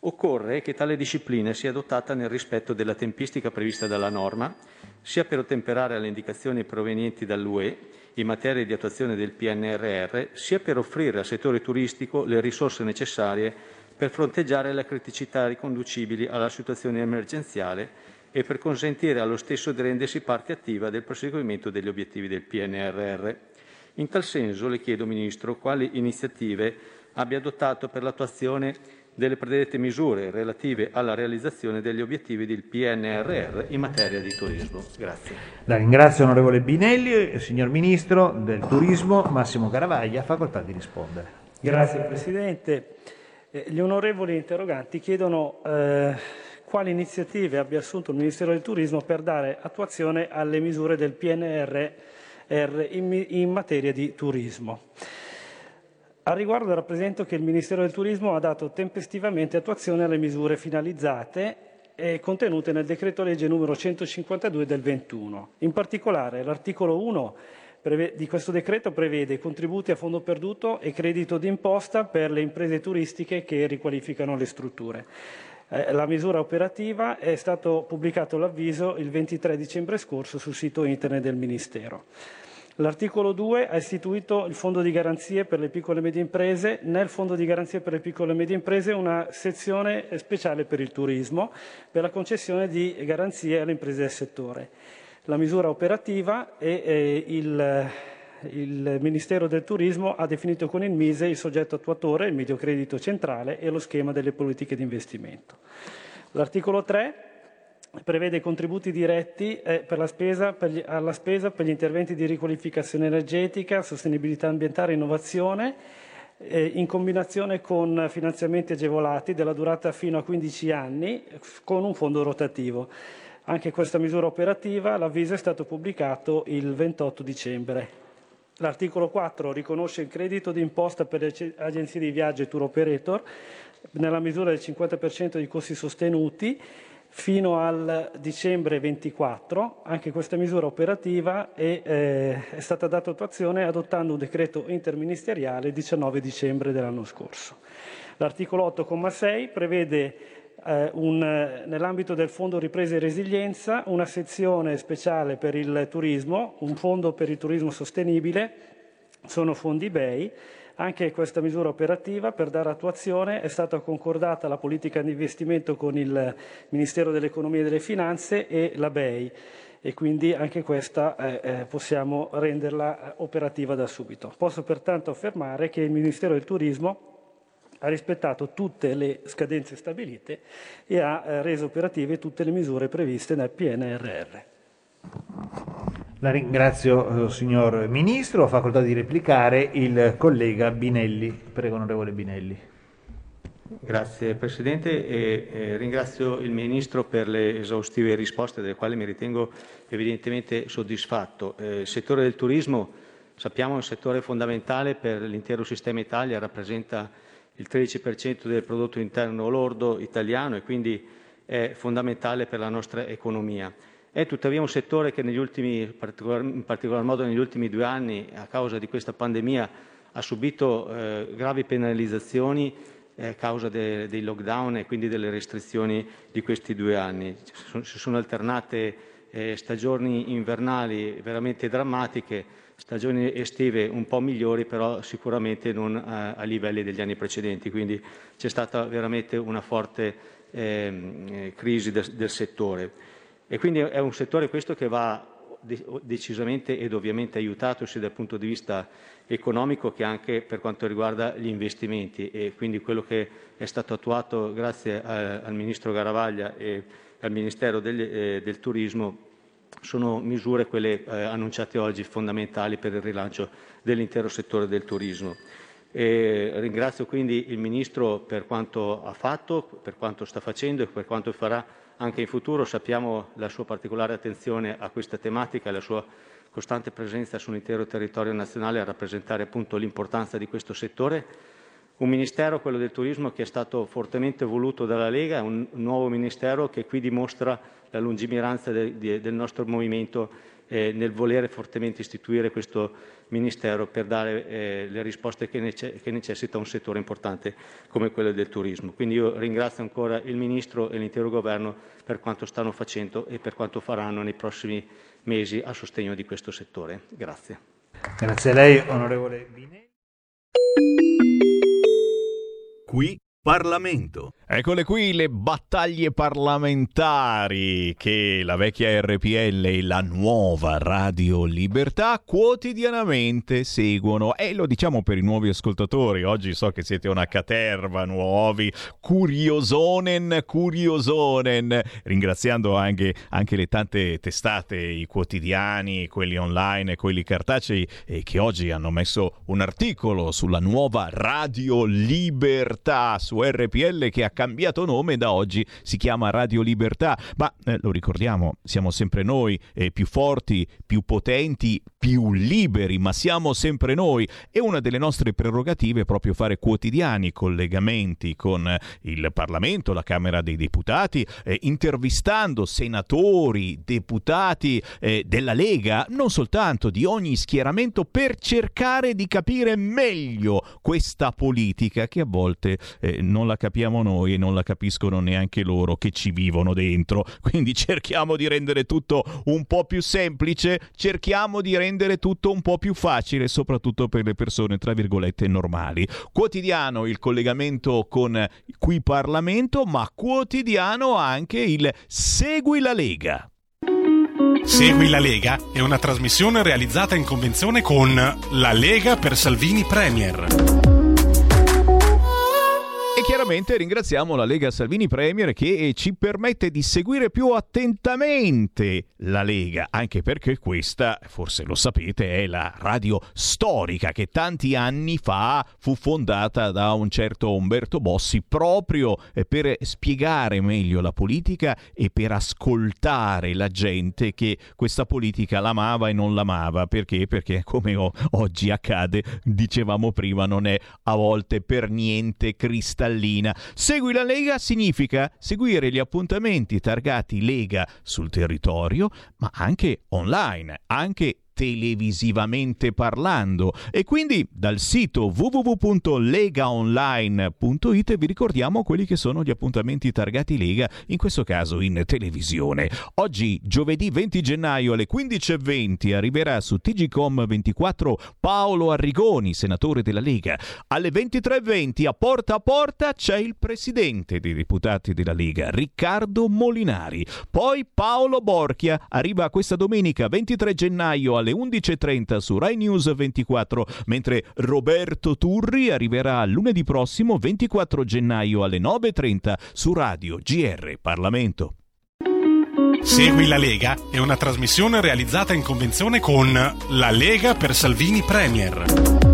Occorre che tale disciplina sia adottata nel rispetto della tempistica prevista dalla norma, sia per ottemperare alle indicazioni provenienti dall'UE in materia di attuazione del PNRR, sia per offrire al settore turistico le risorse necessarie per fronteggiare le criticità riconducibili alla situazione emergenziale e per consentire allo stesso di rendersi parte attiva del proseguimento degli obiettivi del PNRR. In tal senso le chiedo, Ministro, quali iniziative abbia adottato per l'attuazione delle predette misure relative alla realizzazione degli obiettivi del PNRR in materia di turismo. Grazie. La ringrazio onorevole Binelli, signor Ministro del Turismo Massimo Garavaglia, facoltà di rispondere. Grazie Presidente. Eh, gli onorevoli interroganti chiedono eh, quali iniziative abbia assunto il Ministero del Turismo per dare attuazione alle misure del PNRR in, in materia di turismo. Al riguardo rappresento che il Ministero del Turismo ha dato tempestivamente attuazione alle misure finalizzate e contenute nel decreto legge numero 152 del 21. In particolare l'articolo 1 di questo decreto prevede contributi a fondo perduto e credito d'imposta per le imprese turistiche che riqualificano le strutture. Eh, la misura operativa è stato pubblicato l'avviso il 23 dicembre scorso sul sito internet del Ministero. L'articolo 2 ha istituito il Fondo di garanzie per le piccole e medie imprese. Nel Fondo di garanzie per le piccole e medie imprese una sezione speciale per il turismo, per la concessione di garanzie alle imprese del settore. La misura operativa e eh, il, il Ministero del Turismo ha definito con il Mise il soggetto attuatore, il medio credito centrale e lo schema delle politiche di investimento. L'articolo 3 prevede contributi diretti eh, spesa, gli, alla spesa per gli interventi di riqualificazione energetica, sostenibilità ambientale e innovazione, eh, in combinazione con finanziamenti agevolati della durata fino a 15 anni con un fondo rotativo. Anche questa misura operativa, l'avviso è stato pubblicato il 28 dicembre. L'articolo 4 riconosce il credito d'imposta per le agenzie di viaggio e tour operator nella misura del 50% dei costi sostenuti fino al dicembre 24. Anche questa misura operativa è, eh, è stata data attuazione adottando un decreto interministeriale il 19 dicembre dell'anno scorso. L'articolo 8,6 prevede eh, un, nell'ambito del Fondo Ripresa e Resilienza una sezione speciale per il turismo, un fondo per il turismo sostenibile, sono fondi BEI, anche questa misura operativa per dare attuazione è stata concordata la politica di investimento con il Ministero dell'Economia e delle Finanze e la BEI e quindi anche questa eh, eh, possiamo renderla eh, operativa da subito. Posso pertanto affermare che il Ministero del Turismo ha rispettato tutte le scadenze stabilite e ha eh, reso operative tutte le misure previste nel PNRR. La ringrazio, eh, signor Ministro. Ho facoltà di replicare il collega Binelli. Prego, onorevole Binelli. Grazie Presidente e eh, ringrazio il Ministro per le esaustive risposte delle quali mi ritengo evidentemente soddisfatto. Eh, il settore del turismo Sappiamo è un settore fondamentale per l'intero sistema Italia, rappresenta il 13% del prodotto interno lordo italiano e quindi è fondamentale per la nostra economia. È tuttavia un settore che negli ultimi, in particolar modo negli ultimi due anni, a causa di questa pandemia, ha subito eh, gravi penalizzazioni eh, a causa de, dei lockdown e quindi delle restrizioni di questi due anni. Si sono alternate eh, stagioni invernali veramente drammatiche, stagioni estive un po' migliori, però sicuramente non a, a livelli degli anni precedenti. Quindi c'è stata veramente una forte ehm, eh, crisi del, del settore. E quindi è un settore questo che va decisamente ed ovviamente aiutato sia dal punto di vista economico che anche per quanto riguarda gli investimenti e quindi quello che è stato attuato grazie a, al Ministro Garavaglia e al Ministero del, eh, del Turismo sono misure quelle eh, annunciate oggi fondamentali per il rilancio dell'intero settore del turismo. E ringrazio quindi il Ministro per quanto ha fatto, per quanto sta facendo e per quanto farà anche in futuro. Sappiamo la sua particolare attenzione a questa tematica e la sua costante presenza sull'intero territorio nazionale a rappresentare appunto l'importanza di questo settore. Un Ministero, quello del turismo, che è stato fortemente voluto dalla Lega, un nuovo Ministero che qui dimostra la lungimiranza de, de, del nostro movimento eh, nel volere fortemente istituire questo Ministero per dare eh, le risposte che, nece- che, necessita un settore importante come quello del turismo. Quindi io ringrazio ancora il Ministro e l'intero Governo per quanto stanno facendo e per quanto faranno nei prossimi mesi a sostegno di questo settore. Grazie. Grazie a lei, onorevole Binelli. Qui Parlamento. Eccole qui le battaglie parlamentari che la vecchia RPL e la nuova Radio Libertà quotidianamente seguono e lo diciamo per i nuovi ascoltatori, oggi so che siete una caterva nuovi, curiosonen, curiosonen, ringraziando anche, anche le tante testate, i quotidiani, quelli online e quelli cartacei eh, che oggi hanno messo un articolo sulla nuova Radio Libertà su RPL che ha cambiato nome da oggi. Si chiama Radio Libertà, ma eh, lo ricordiamo, siamo sempre noi, eh, più forti, più potenti, più liberi, ma siamo sempre noi. E una delle nostre prerogative è proprio fare quotidiani collegamenti con eh, il Parlamento, la Camera dei Deputati, eh, intervistando senatori, deputati eh, della Lega, non soltanto di ogni schieramento, per cercare di capire meglio questa politica che a volte eh, non la capiamo noi e non la capiscono neanche loro che ci vivono dentro. <laughs> Quindi cerchiamo di rendere tutto un po' più semplice, cerchiamo di rendere tutto un po' più facile, soprattutto per le persone, tra virgolette, normali. Quotidiano il collegamento con qui Parlamento, ma quotidiano anche il Segui la Lega. Segui la Lega è una trasmissione realizzata in convenzione con La Lega per Salvini Premier. E chiaramente ringraziamo la Lega Salvini Premier che ci permette di seguire più attentamente la Lega, anche perché questa, forse lo sapete, è la radio storica che tanti anni fa fu fondata da un certo Umberto Bossi proprio per spiegare meglio la politica e per ascoltare la gente che questa politica l'amava e non l'amava. Perché? Perché come oggi accade, dicevamo prima, non è a volte per niente cristallina cristallina. Segui la Lega significa seguire gli appuntamenti targati Lega sul territorio, ma anche online, anche televisivamente parlando e quindi dal sito www.legaonline.it vi ricordiamo quelli che sono gli appuntamenti targati Lega, in questo caso in televisione. Oggi, giovedì 20 gennaio alle 15.20 arriverà su TGCOM 24 Paolo Arrigoni, senatore della Lega. Alle 23.20 a porta a porta c'è il presidente dei deputati della Lega, Riccardo Molinari. Poi Paolo Borchia arriva questa domenica 23 gennaio alle 11.30 su Rai News 24, mentre Roberto Turri arriverà lunedì prossimo 24 gennaio alle 9.30 su Radio GR Parlamento. Segui la Lega è una trasmissione realizzata in convenzione con La Lega per Salvini Premier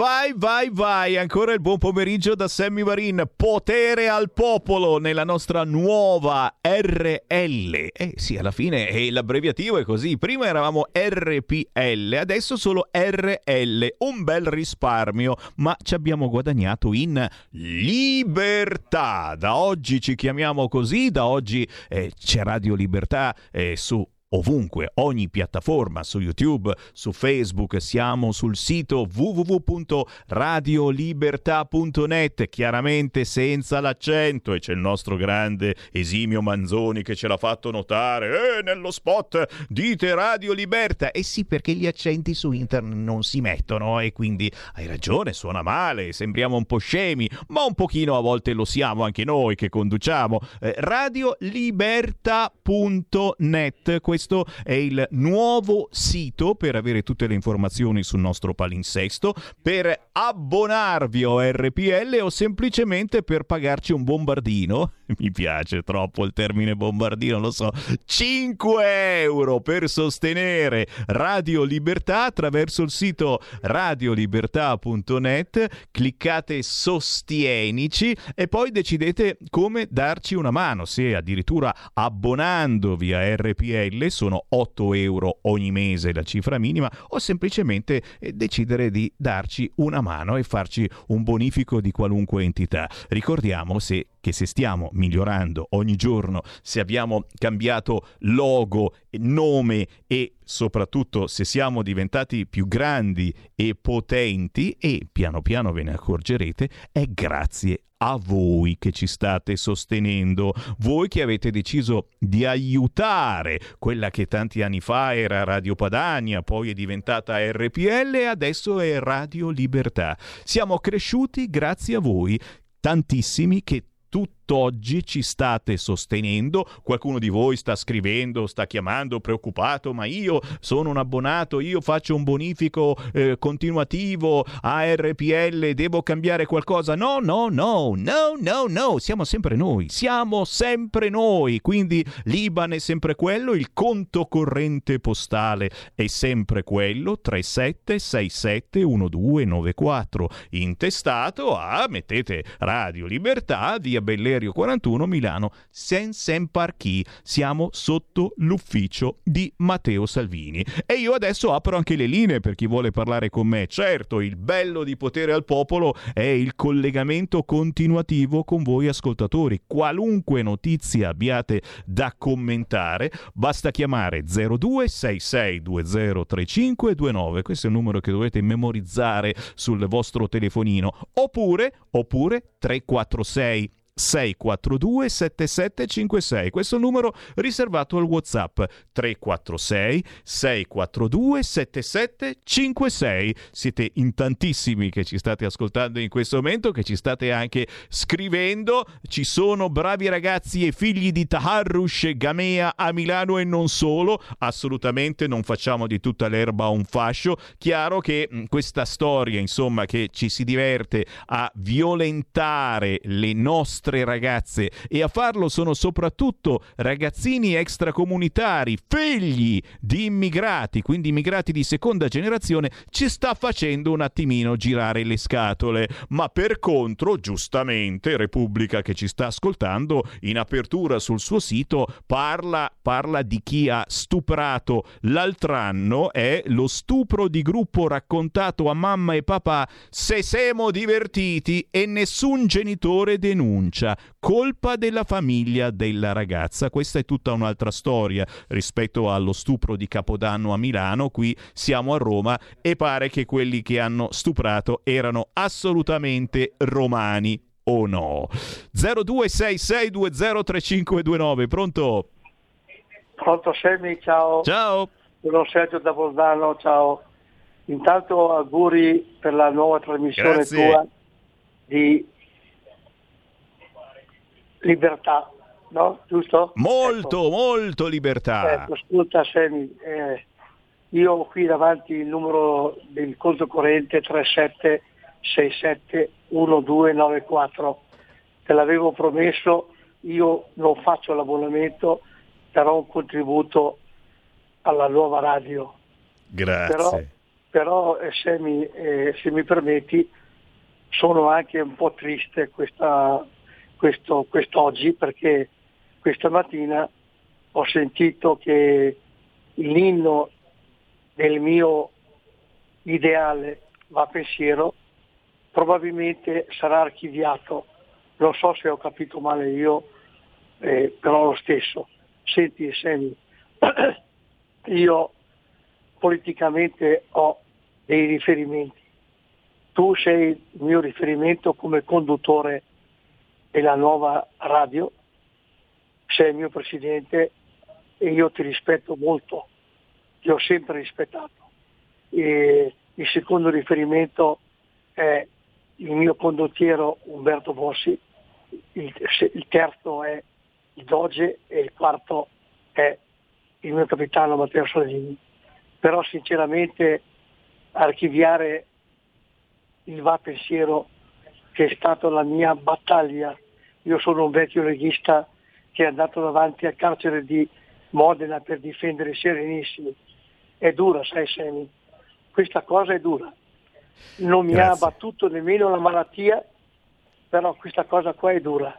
vai, vai, vai. Ancora il buon pomeriggio da Sammy Varin. Potere al popolo nella nostra nuova RL. Eh sì, alla fine eh, l'abbreviativo è così. Prima eravamo RPL, adesso solo RL. Un bel risparmio, ma ci abbiamo guadagnato in libertà. Da oggi ci chiamiamo così, da oggi eh, c'è Radio Libertà eh, su ovunque, ogni piattaforma, su YouTube, su Facebook, siamo sul sito www.radiolibertà.net, chiaramente senza l'accento e c'è il nostro grande esimio Manzoni che ce l'ha fatto notare, eh, nello spot dite Radio Libertà, e sì perché gli accenti su internet non si mettono e quindi hai ragione, suona male, sembriamo un po' scemi, ma un pochino a volte lo siamo anche noi che conduciamo. Eh, radiolibertà.net, questo è il nuovo sito per avere tutte le informazioni sul nostro palinsesto, per abbonarvi a RPL o semplicemente per pagarci un bombardino. <laughs> Mi piace troppo il termine bombardino, lo so. 5 euro per sostenere Radio Libertà attraverso il sito radiolibertà.net. Cliccate Sostienici e poi decidete come darci una mano. Se addirittura abbonandovi a RPL sono 8 euro ogni mese la cifra minima o semplicemente eh, decidere di darci una mano e farci un bonifico di qualunque entità. Ricordiamo se, che se stiamo migliorando ogni giorno, se abbiamo cambiato logo, nome e soprattutto se siamo diventati più grandi e potenti e piano piano ve ne accorgerete, è grazie a voi che ci state sostenendo, voi che avete deciso di aiutare quella che tanti anni fa era Radio Padania, poi è diventata RPL e adesso è Radio Libertà. Siamo cresciuti grazie a voi, tantissimi che tutt'oggi ci state sostenendo. Qualcuno di voi sta scrivendo, sta chiamando preoccupato, ma io sono un abbonato, io faccio un bonifico eh, continuativo a RPL, devo cambiare qualcosa? No, no, no, no, no, no, siamo sempre noi, siamo sempre noi. Quindi l'IBAN è sempre quello, il conto corrente postale è sempre quello, 37671294, intestato a, mettete Radio Libertà, via Bellerio 41 Milano, Sensemparchi. Siamo sotto l'ufficio di Matteo Salvini. E io adesso apro anche le linee per chi vuole parlare con me. Certo, il bello di potere al popolo è il collegamento continuativo con voi ascoltatori. Qualunque notizia abbiate da commentare, basta chiamare 0266203529. Questo è un numero che dovete memorizzare sul vostro telefonino. Oppure, oppure 346 642 7756. Questo numero riservato al WhatsApp 346 642 7756. Siete in tantissimi che ci state ascoltando in questo momento, che ci state anche scrivendo. Ci sono bravi ragazzi e figli di Taharrush e Gamea a Milano e non solo. Assolutamente non facciamo di tutta l'erba un fascio. Chiaro che questa storia, insomma, che ci si diverte a violentare le nostre ragazze. E a farlo sono soprattutto ragazzini extracomunitari, figli di immigrati, quindi immigrati di seconda generazione, ci sta facendo un attimino girare le scatole. Ma per contro, giustamente, Repubblica che ci sta ascoltando in apertura sul suo sito parla, parla di chi ha stuprato. L'altro anno, è lo stupro di gruppo raccontato a mamma e papà se siamo divertiti e nessun genitore denuncia colpa della famiglia della ragazza. Questa è tutta un'altra storia rispetto allo stupro di Capodanno a Milano. Qui siamo a Roma e pare che quelli che hanno stuprato erano assolutamente romani o no. 0266203529, pronto? Pronto Semmi, ciao. Ciao. Sono Sergio da Bolzano, ciao. Intanto auguri per la nuova trasmissione Grazie. tua di libertà, no? Giusto? Molto, molto libertà. Ecco, ascolta Semi, eh, io ho qui davanti il numero del conto corrente 37671294, te l'avevo promesso, io non faccio l'abbonamento, darò un contributo alla nuova radio. Grazie. Però però eh, se, mi, eh, se mi permetti sono anche un po' triste questa, questo, quest'oggi perché questa mattina ho sentito che l'inno del mio ideale va pensiero probabilmente sarà archiviato. Non so se ho capito male io, eh, però lo stesso. Senti Semi, <clears throat> io politicamente ho dei riferimenti. Tu sei il mio riferimento come conduttore della nuova radio, sei il mio presidente e io ti rispetto molto, ti ho sempre rispettato. E il secondo riferimento è il mio condottiero Umberto Bossi, il, il terzo è il Doge e il quarto è il mio capitano Matteo Salvini. Però sinceramente archiviare il va pensiero che è stata la mia battaglia. Io sono un vecchio regista che è andato davanti al carcere di Modena per difendere i Serenissimi. È dura, sai Semi, questa cosa è dura. Non mi Grazie. ha battuto nemmeno la malattia, però questa cosa qua è dura.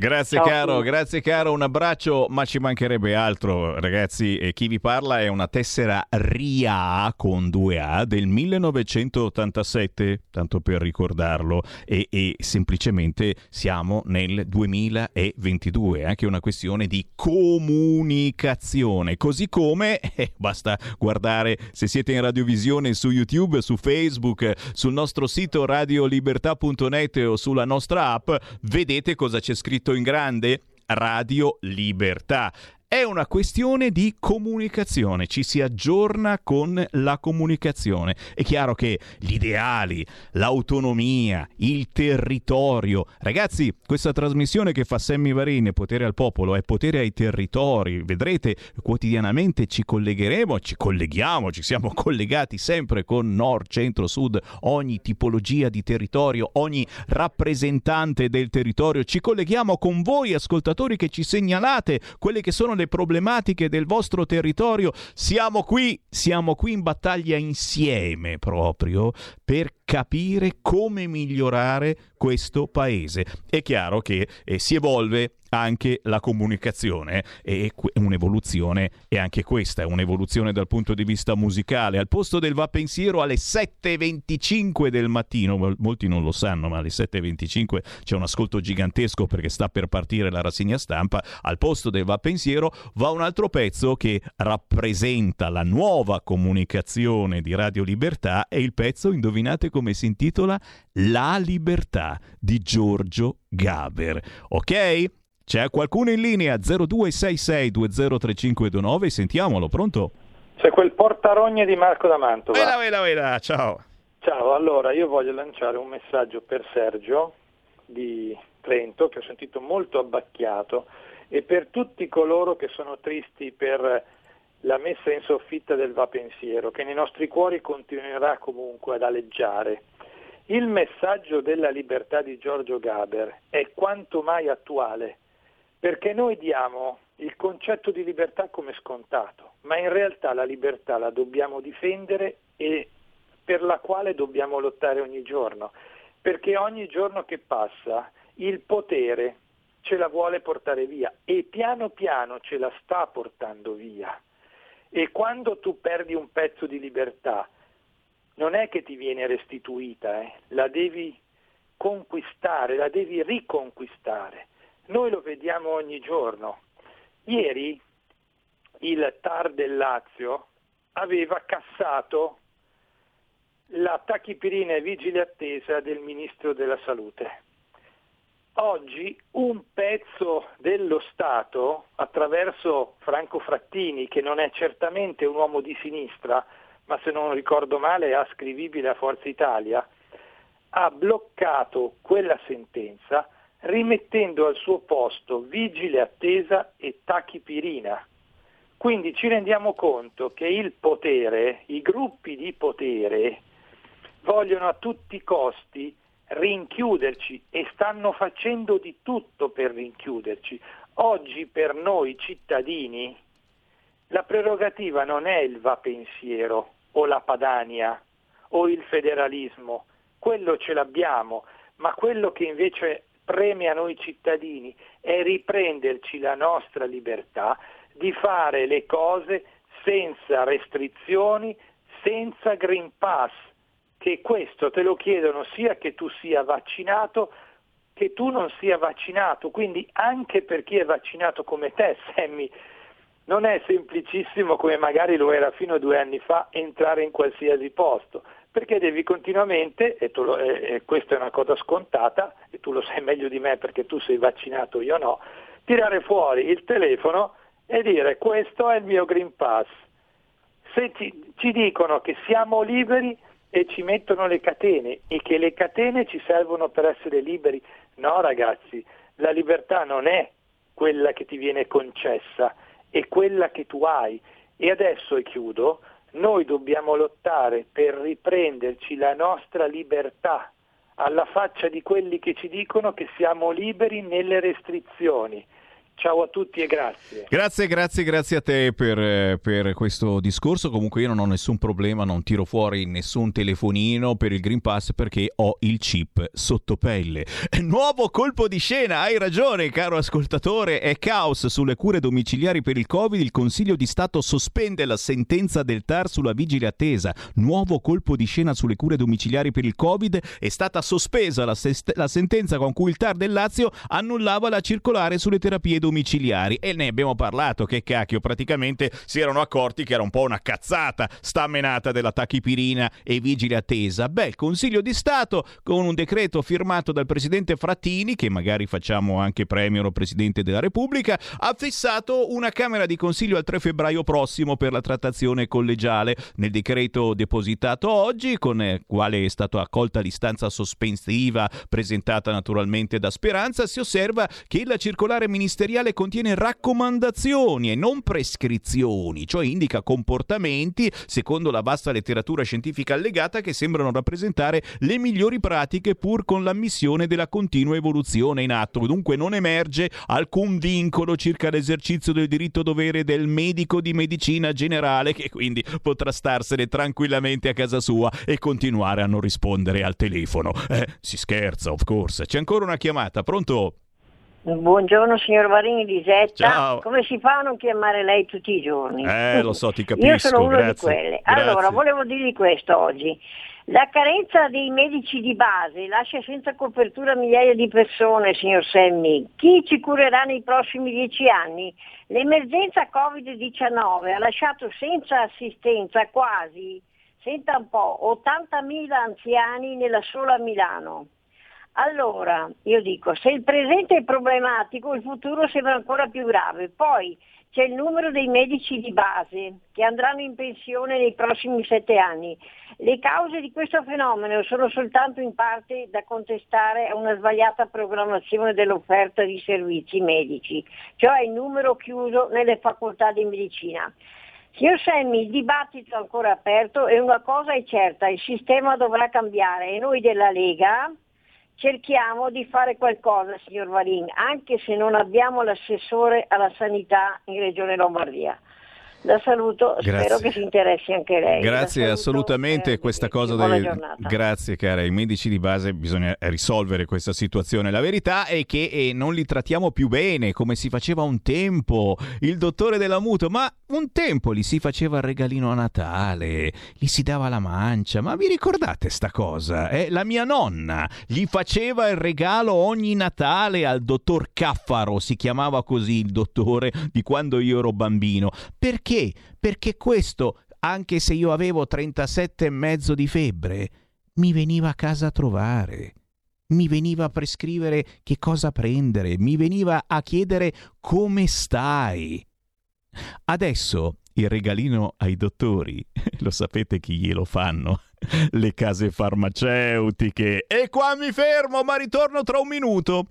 Grazie Ciao caro, grazie caro, un abbraccio, ma ci mancherebbe altro ragazzi, e chi vi parla è una tessera RIA con due A del 1987, tanto per ricordarlo, e, e semplicemente siamo nel 2022, è anche una questione di comunicazione, così come <laughs> eh, basta guardare se siete in radiovisione su YouTube, su Facebook, sul nostro sito radiolibertà.net o sulla nostra app, vedete cosa c'è scritto in grande? Radio Libertà. È una questione di comunicazione, ci si aggiorna con la comunicazione. È chiaro che gli ideali, l'autonomia, il territorio. Ragazzi, questa trasmissione che fa Sammy Varin, Potere al Popolo, è potere ai territori. Vedrete, quotidianamente ci collegheremo, ci colleghiamo, ci siamo <laughs> collegati sempre con nord, centro, sud, ogni tipologia di territorio, ogni rappresentante del territorio. Ci colleghiamo con voi, ascoltatori, che ci segnalate quelle che sono le problematiche del vostro territorio. Siamo qui, siamo qui in battaglia insieme proprio per capire come migliorare questo paese. È chiaro che eh, si evolve anche la comunicazione e un'evoluzione e anche questa è un'evoluzione dal punto di vista musicale. Al posto del va pensiero alle 7:25 del mattino, mol- molti non lo sanno, ma alle 7:25 c'è un ascolto gigantesco perché sta per partire la rassegna stampa. Al posto del va pensiero va un altro pezzo che rappresenta la nuova comunicazione di Radio Libertà e il pezzo indovinate come si intitola La libertà di Giorgio Gaber. Ok? C'è qualcuno in linea 0266203529, sentiamolo, pronto? C'è quel portarogne di Marco da Mantova. Vela, vela, vela, ciao. Ciao, allora io voglio lanciare un messaggio per Sergio di Trento che ho sentito molto abbacchiato e per tutti coloro che sono tristi per la messa in soffitta del va pensiero che nei nostri cuori continuerà comunque ad aleggiare. Il messaggio della libertà di Giorgio Gaber è quanto mai attuale perché noi diamo il concetto di libertà come scontato, ma in realtà la libertà la dobbiamo difendere e per la quale dobbiamo lottare ogni giorno, perché ogni giorno che passa il potere ce la vuole portare via e piano piano ce la sta portando via. E quando tu perdi un pezzo di libertà, non è che ti viene restituita, eh, la devi conquistare, la devi riconquistare. Noi lo vediamo ogni giorno. Ieri il TAR del Lazio aveva cassato la tachipirina e vigile attesa del Ministro della Salute. Oggi un pezzo dello Stato, attraverso Franco Frattini, che non è certamente un uomo di sinistra, ma se non ricordo male è ascrivibile a Forza Italia, ha bloccato quella sentenza rimettendo al suo posto vigile attesa e tachipirina. Quindi ci rendiamo conto che il potere, i gruppi di potere, vogliono a tutti i costi rinchiuderci e stanno facendo di tutto per rinchiuderci. Oggi per noi cittadini la prerogativa non è il va pensiero o la Padania o il federalismo, quello ce l'abbiamo, ma quello che invece preme a noi cittadini è riprenderci la nostra libertà di fare le cose senza restrizioni, senza Green Pass, che questo te lo chiedono sia che tu sia vaccinato che tu non sia vaccinato, quindi anche per chi è vaccinato come te, <laughs> Sammy, non è semplicissimo come magari lo era fino a due anni fa entrare in qualsiasi posto, perché devi continuamente, e, lo, e, questa è una cosa scontata, e tu lo sai meglio di me perché tu sei vaccinato, io no, tirare fuori il telefono e dire questo è il mio Green Pass. Se ci, ci dicono che siamo liberi e ci mettono le catene e che le catene ci servono per essere liberi, no ragazzi, la libertà non è quella che ti viene concessa, è quella che tu hai. E adesso, e chiudo, noi dobbiamo lottare per riprenderci la nostra libertà alla faccia di quelli che ci dicono che siamo liberi nelle restrizioni. Ciao a tutti e grazie. Grazie, grazie, grazie a te per, per, questo discorso. Comunque io non ho nessun problema, non tiro fuori nessun telefonino per il Green Pass perché ho il chip sotto pelle. <laughs> Nuovo colpo di scena, hai ragione caro ascoltatore, è caos sulle cure domiciliari per il Covid, il Consiglio di Stato sospende la sentenza del TAR sulla vigile attesa. Nuovo colpo di scena sulle cure domiciliari per il Covid, è stata sospesa la, sest- la sentenza con cui il TAR del Lazio annullava la circolare sulle terapie domiciliari domiciliari. E ne abbiamo parlato che cacchio praticamente si erano accorti che era un po' una cazzata sta della tachipirina e vigile attesa. Beh il Consiglio di Stato con un decreto firmato dal Presidente Frattini che magari facciamo anche Premier o Presidente della Repubblica ha fissato una Camera di Consiglio al 3 febbraio prossimo per la trattazione collegiale. Nel decreto depositato oggi con il quale è stata accolta l'istanza sospensiva presentata naturalmente da Speranza si osserva che la circolare ministeriale materiale contiene raccomandazioni e non prescrizioni, cioè indica comportamenti, secondo la vasta letteratura scientifica allegata, che sembrano rappresentare le migliori pratiche pur con l'ammissione della continua evoluzione in atto. Dunque non emerge alcun vincolo circa l'esercizio del diritto dovere del medico di medicina generale, che quindi potrà starsene tranquillamente a casa sua e continuare a non rispondere al telefono. Eh, si scherza, of course. C'è ancora una chiamata, pronto? Buongiorno signor Varini Lisetta, Ciao. come si fa a non chiamare lei tutti i giorni? Eh, lo so, ti capisco. Io sono una grazie. di quelle. Grazie. Allora, volevo dirvi questo oggi. La carenza dei medici di base lascia senza copertura migliaia di persone, signor Semmi. Chi ci curerà nei prossimi dieci anni? L'emergenza Covid-19 ha lasciato senza assistenza quasi, senta un po', 80.000 anziani nella sola Milano. Allora, io dico, se il presente è problematico, il futuro sembra ancora più grave. Poi c'è il numero dei medici di base che andranno in pensione nei prossimi sette anni. Le cause di questo fenomeno sono soltanto in parte da contestare a una sbagliata programmazione dell'offerta di servizi medici, cioè il numero chiuso nelle facoltà di medicina. Signor Semmi, il dibattito è ancora aperto e una cosa è certa, il sistema dovrà cambiare e noi della Lega, cerchiamo di fare qualcosa, signor Varin, anche se non abbiamo l'assessore alla sanità in Regione Lombardia. La saluto, Grazie. spero che si interessi anche lei. Grazie, saluto, assolutamente. Questa cosa giornata. Grazie, cara. I medici di base bisogna risolvere questa situazione. La verità è che eh, non li trattiamo più bene come si faceva un tempo. Il dottore della muto, ma un tempo gli si faceva il regalino a Natale, gli si dava la mancia. Ma vi ricordate sta cosa? Eh? La mia nonna gli faceva il regalo ogni Natale al dottor Caffaro, si chiamava così il dottore di quando io ero bambino. Perché? Perché questo, anche se io avevo 37 e mezzo di febbre, mi veniva a casa a trovare. Mi veniva a prescrivere che cosa prendere, mi veniva a chiedere come stai. Adesso il regalino ai dottori, <laughs> lo sapete chi glielo fanno? Le case farmaceutiche. E qua mi fermo, ma ritorno tra un minuto.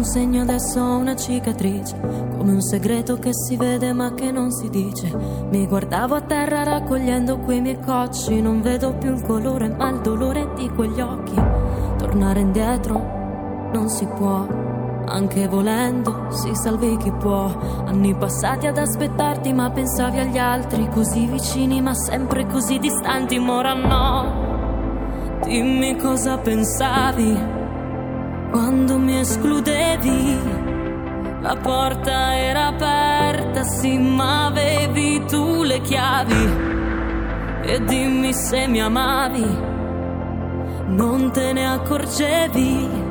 Un segno, adesso ho una cicatrice, come un segreto che si vede ma che non si dice. Mi guardavo a terra raccogliendo quei miei cocci, non vedo più il colore ma il dolore di quegli occhi. Tornare indietro non si può, anche volendo si salvi chi può. Anni passati ad aspettarti ma pensavi agli altri, così vicini ma sempre così distanti, ora no. Dimmi cosa pensavi quando mi escludevi, la porta era aperta, sì, ma avevi tu le chiavi. E dimmi se mi amavi, non te ne accorgevi.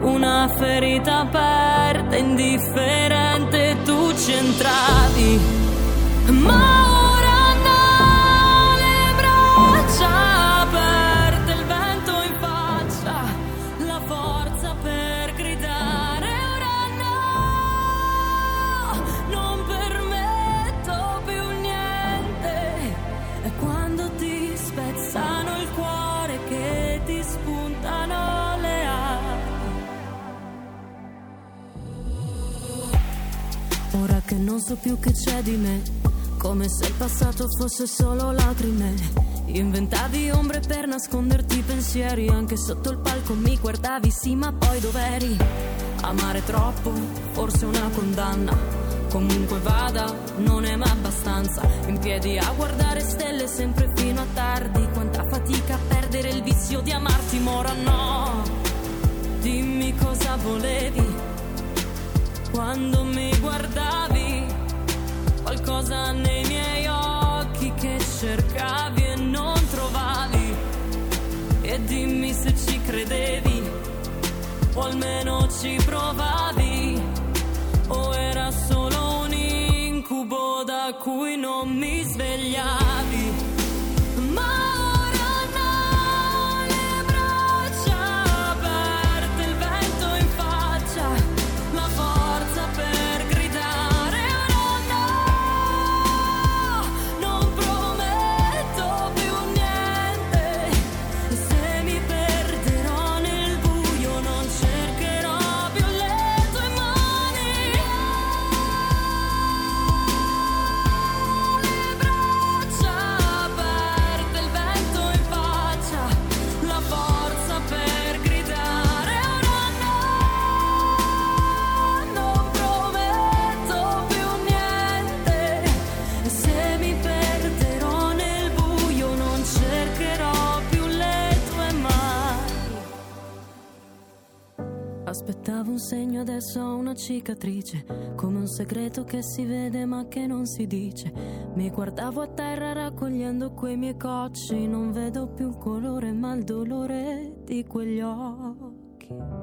Una ferita aperta, indifferente, tu c'entravi. Ma non so più che c'è di me, come se il passato fosse solo lacrime. Inventavi ombre per nasconderti i pensieri, anche sotto il palco mi guardavi, sì, ma poi dov'eri? Amare troppo, forse una condanna. Comunque vada, non è mai abbastanza. In piedi a guardare stelle sempre fino a tardi. Quanta fatica a perdere il vizio di amarti, ma ora no. Dimmi cosa volevi quando mi guardavi, qualcosa nei miei occhi che cercavi e non trovavi. E dimmi se ci credevi, o almeno ci provavi, o era solo un incubo da cui non mi svegliavi. Aspettavo un segno, adesso ho una cicatrice, come un segreto che si vede ma che non si dice. Mi guardavo a terra raccogliendo quei miei cocci, non vedo più il colore ma il dolore di quegli occhi.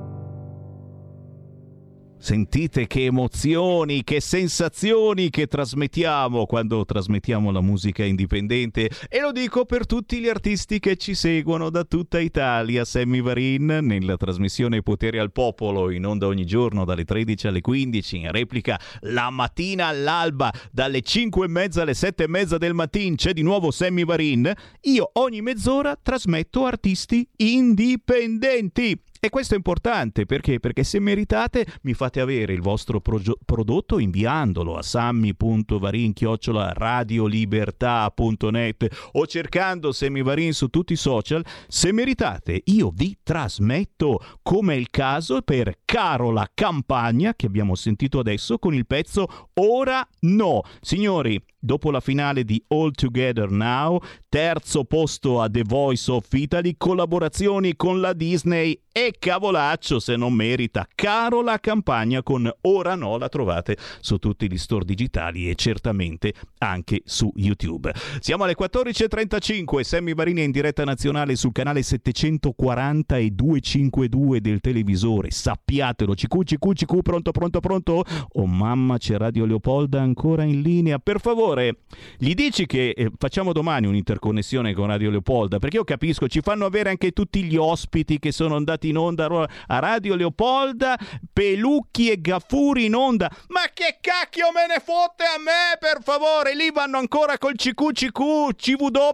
Sentite che emozioni, che sensazioni che trasmettiamo quando trasmettiamo la musica indipendente e lo dico per tutti gli artisti che ci seguono da tutta Italia. Sammy Varin nella trasmissione Potere al Popolo in onda ogni giorno dalle 13 alle 15, in replica la mattina all'alba dalle 5 e mezza alle 7 e mezza del mattino c'è di nuovo Sammy Varin. Io ogni mezz'ora trasmetto artisti indipendenti. E questo è importante perché? Perché se meritate mi fate avere il vostro progio- prodotto inviandolo a sammy.varin-radiolibertà.net o cercando Semivarin su tutti i social. Se meritate io vi trasmetto come è il caso per Carola Campagna che abbiamo sentito adesso con il pezzo Ora no. Signori, dopo la finale di All Together Now, terzo posto a The Voice of Italy, collaborazioni con la Disney e cavolaccio se non merita. Carola Campagna con Ora No la trovate su tutti gli store digitali e certamente anche su YouTube. Siamo alle 14.35, Sammy Marini è in diretta nazionale sul canale 740 e 252 del televisore. Sappiatelo, CQ, CQ, CQ, pronto, pronto, pronto? Oh mamma, c'è Radio Leopolda ancora in linea. Per favore, gli dici che eh, facciamo domani un'interconnessione con Radio Leopolda, perché io capisco, ci fanno avere anche tutti gli ospiti che sono andati in onda a Radio Leopolda, Pelucchi e Gaffuri in onda. Ma che cacchio me ne fotte a me, per favore? Lì vanno ancora col CQCQ, CW,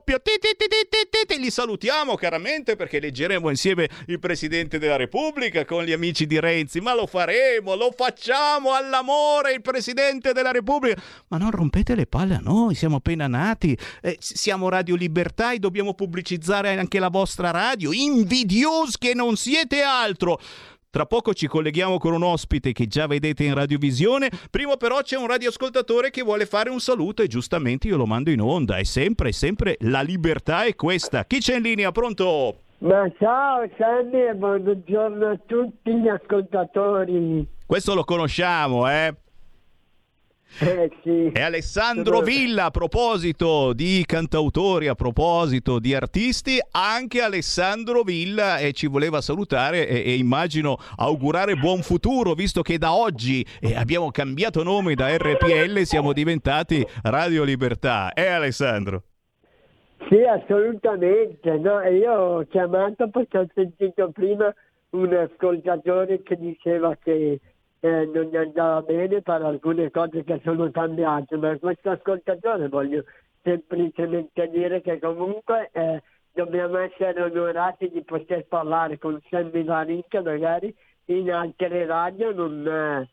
li salutiamo caramente perché leggeremo insieme il Presidente della Repubblica con gli amici di Renzi, ma lo faremo, lo facciamo all'amore il Presidente della Repubblica. Ma non rompete le palle a noi, siamo appena nati, eh, siamo Radio Libertà e dobbiamo pubblicizzare anche la vostra radio. Invidiosi che non siete altro. Tra poco ci colleghiamo con un ospite che già vedete in radiovisione. Prima però c'è un radioascoltatore che vuole fare un saluto e giustamente io lo mando in onda. È sempre, sempre la libertà è questa. Chi c'è in linea? Pronto? Ma ciao Sammy e buongiorno a tutti gli ascoltatori. Questo lo conosciamo, eh? Eh, sì. E Alessandro Villa, a proposito di cantautori, a proposito di artisti, anche Alessandro Villa eh, ci voleva salutare e, e, immagino augurare buon futuro, visto che da oggi eh, abbiamo cambiato nome da RPL e siamo diventati Radio Libertà. Eh Alessandro? Sì, assolutamente. No, io ho chiamato perché ho sentito prima un ascoltatore che diceva che eh, non andava bene per alcune cose che sono cambiate, ma questo ascoltatore voglio semplicemente dire che comunque eh, dobbiamo essere onorati di poter parlare con Sammy Varin che magari in altre radio non, eh,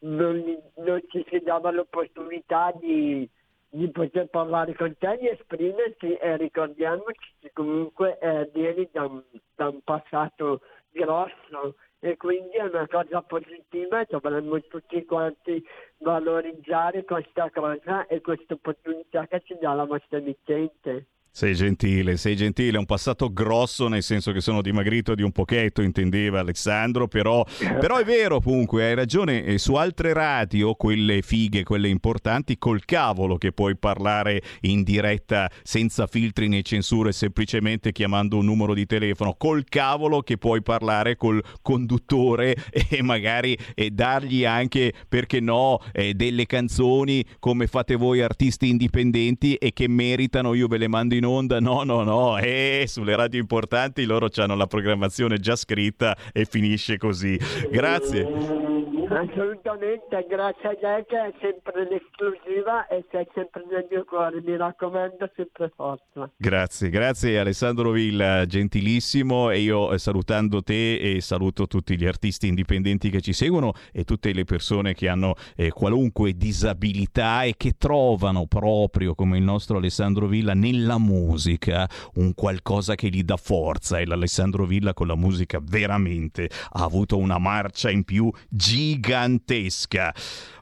non, non, ci si dava l'opportunità di, di, poter parlare con te, di esprimersi e ricordiamoci che comunque eh, vieni da un, da un passato grosso e quindi è una cosa positiva e dovremmo tutti quanti valorizzare questa cosa e questa opportunità che ci dà la vostra emittente. Sei gentile, sei gentile, un passato grosso nel senso che sono dimagrito di un pochetto, intendeva Alessandro, però, <laughs> però è vero comunque, hai ragione, e su altre radio, quelle fighe, quelle importanti, col cavolo che puoi parlare in diretta senza filtri né censure, semplicemente chiamando un numero di telefono, col cavolo che puoi parlare col conduttore <laughs> e magari e dargli anche, perché no, eh, delle canzoni come fate voi artisti indipendenti e che meritano, io ve le mando in in onda, no, no, no, e sulle radio importanti loro hanno la programmazione già scritta e finisce così. Grazie. Assolutamente, grazie a te che è sempre l'esclusiva e sei sempre nel mio cuore, mi raccomando sempre forza. Grazie, grazie Alessandro Villa, gentilissimo e io eh, salutando te e saluto tutti gli artisti indipendenti che ci seguono e tutte le persone che hanno eh, qualunque disabilità e che trovano proprio come il nostro Alessandro Villa nella musica un qualcosa che gli dà forza e l'Alessandro Villa con la musica veramente ha avuto una marcia in più gigante gigantesca.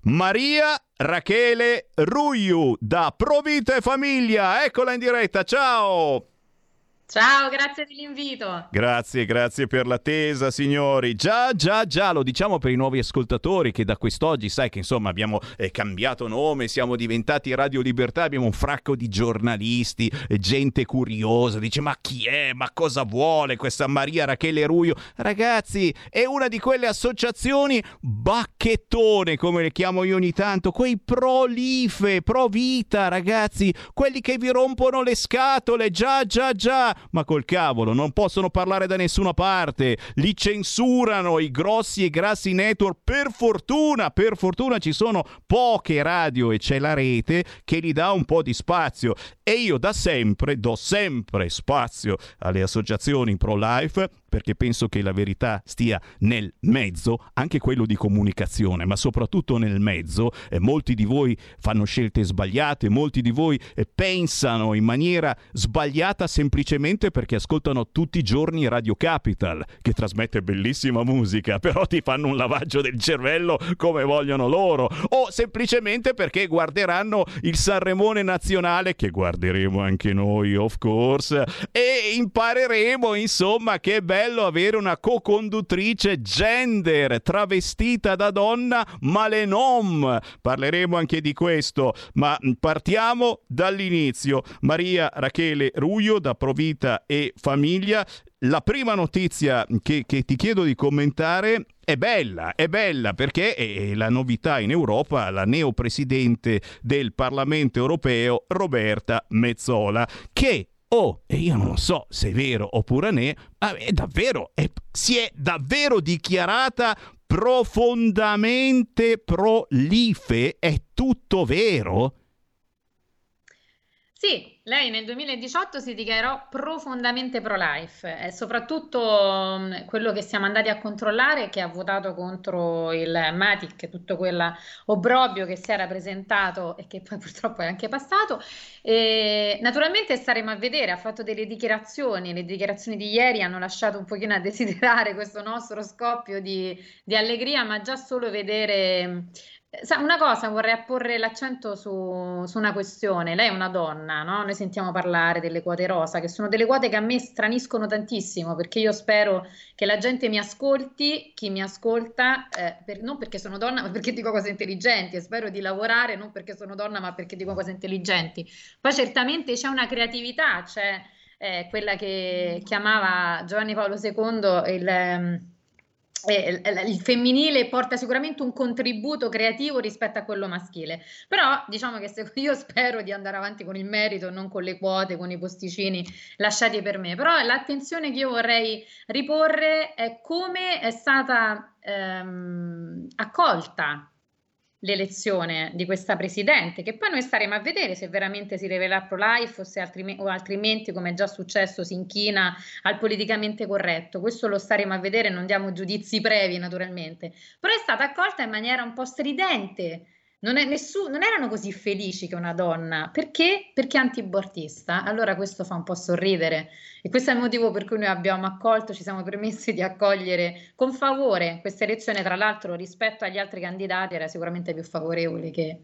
Maria Rachele Ruiu da Provita e Famiglia, eccola in diretta, ciao! Ciao, grazie dell'invito. Grazie, grazie per l'attesa, signori. Già, già, già, lo diciamo per i nuovi ascoltatori che da quest'oggi, sai che insomma abbiamo eh, cambiato nome, siamo diventati Radio Libertà, abbiamo un fracco di giornalisti, eh, gente curiosa, dice ma chi è, ma cosa vuole questa Maria Rachele Ruio? Ragazzi, è una di quelle associazioni bacchettone, come le chiamo io ogni tanto, quei pro-life, pro-vita, ragazzi, quelli che vi rompono le scatole, già, già, già ma col cavolo, non possono parlare da nessuna parte, li censurano i grossi e grassi network. Per fortuna, per fortuna ci sono poche radio e c'è la rete che gli dà un po' di spazio. E io da sempre do sempre spazio alle associazioni pro-life perché penso che la verità stia nel mezzo, anche quello di comunicazione, ma soprattutto nel mezzo. Eh, molti di voi fanno scelte sbagliate, molti di voi eh, pensano in maniera sbagliata semplicemente perché ascoltano tutti i giorni Radio Capital, che trasmette bellissima musica, <laughs> però ti fanno un lavaggio del cervello come vogliono loro, o semplicemente perché guarderanno il Sanremone nazionale, che guarderemo anche noi, of course, e impareremo insomma che bello bello avere una co-conduttrice gender travestita da donna, ma le nom. Parleremo anche di questo, ma partiamo dall'inizio. Maria Rachele Ruio da Provita e Famiglia. La prima notizia che, che ti chiedo di commentare è bella, è bella perché è la novità in Europa, la neopresidente del Parlamento europeo Roberta Mezzola, che Oh, e io non so se è vero oppure ne, ma è davvero, è, si è davvero dichiarata profondamente pro-LIFE? È tutto vero? Sì, lei nel 2018 si dichiarò profondamente pro-life e soprattutto mm, quello che siamo andati a controllare è che ha votato contro il Matic, tutto quell'obbrobio che si era presentato e che poi <laughs> purtroppo è anche passato. E naturalmente staremo a vedere, ha fatto delle dichiarazioni, le dichiarazioni di ieri hanno lasciato un pochino a desiderare questo nostro scoppio di, di allegria, ma già solo vedere una cosa, vorrei apporre l'accento su, su, una questione. Lei è una donna, no? Noi sentiamo parlare delle quote rosa, che sono delle quote che a me straniscono tantissimo, perché io spero che la gente mi ascolti, chi mi ascolta, eh, per, non perché sono donna, ma perché dico cose intelligenti, e spero di lavorare non perché sono donna, ma perché dico cose intelligenti. Poi certamente c'è una creatività, c'è eh, quella che chiamava Giovanni Paolo II il... Eh, il femminile porta sicuramente un contributo creativo rispetto a quello maschile, però diciamo che se, <laughs> io spero di andare avanti con il merito, non con le quote, con i posticini lasciati per me, però l'attenzione che io vorrei riporre è come è stata ehm, accolta l'elezione di questa presidente, che poi noi staremo a vedere se veramente si rivelerà pro-life o, se altrim- o altrimenti, come è già successo, si inchina al politicamente corretto. Questo lo staremo a vedere, non diamo giudizi brevi naturalmente, però è stata accolta in maniera un po' stridente non, è nessuno, non erano così felici che una donna. Perché? Perché antibortista. Allora questo fa un po' sorridere e questo è il motivo per cui noi abbiamo accolto, ci siamo permessi di accogliere con favore questa elezione, tra l'altro rispetto agli altri candidati era sicuramente più favorevole che...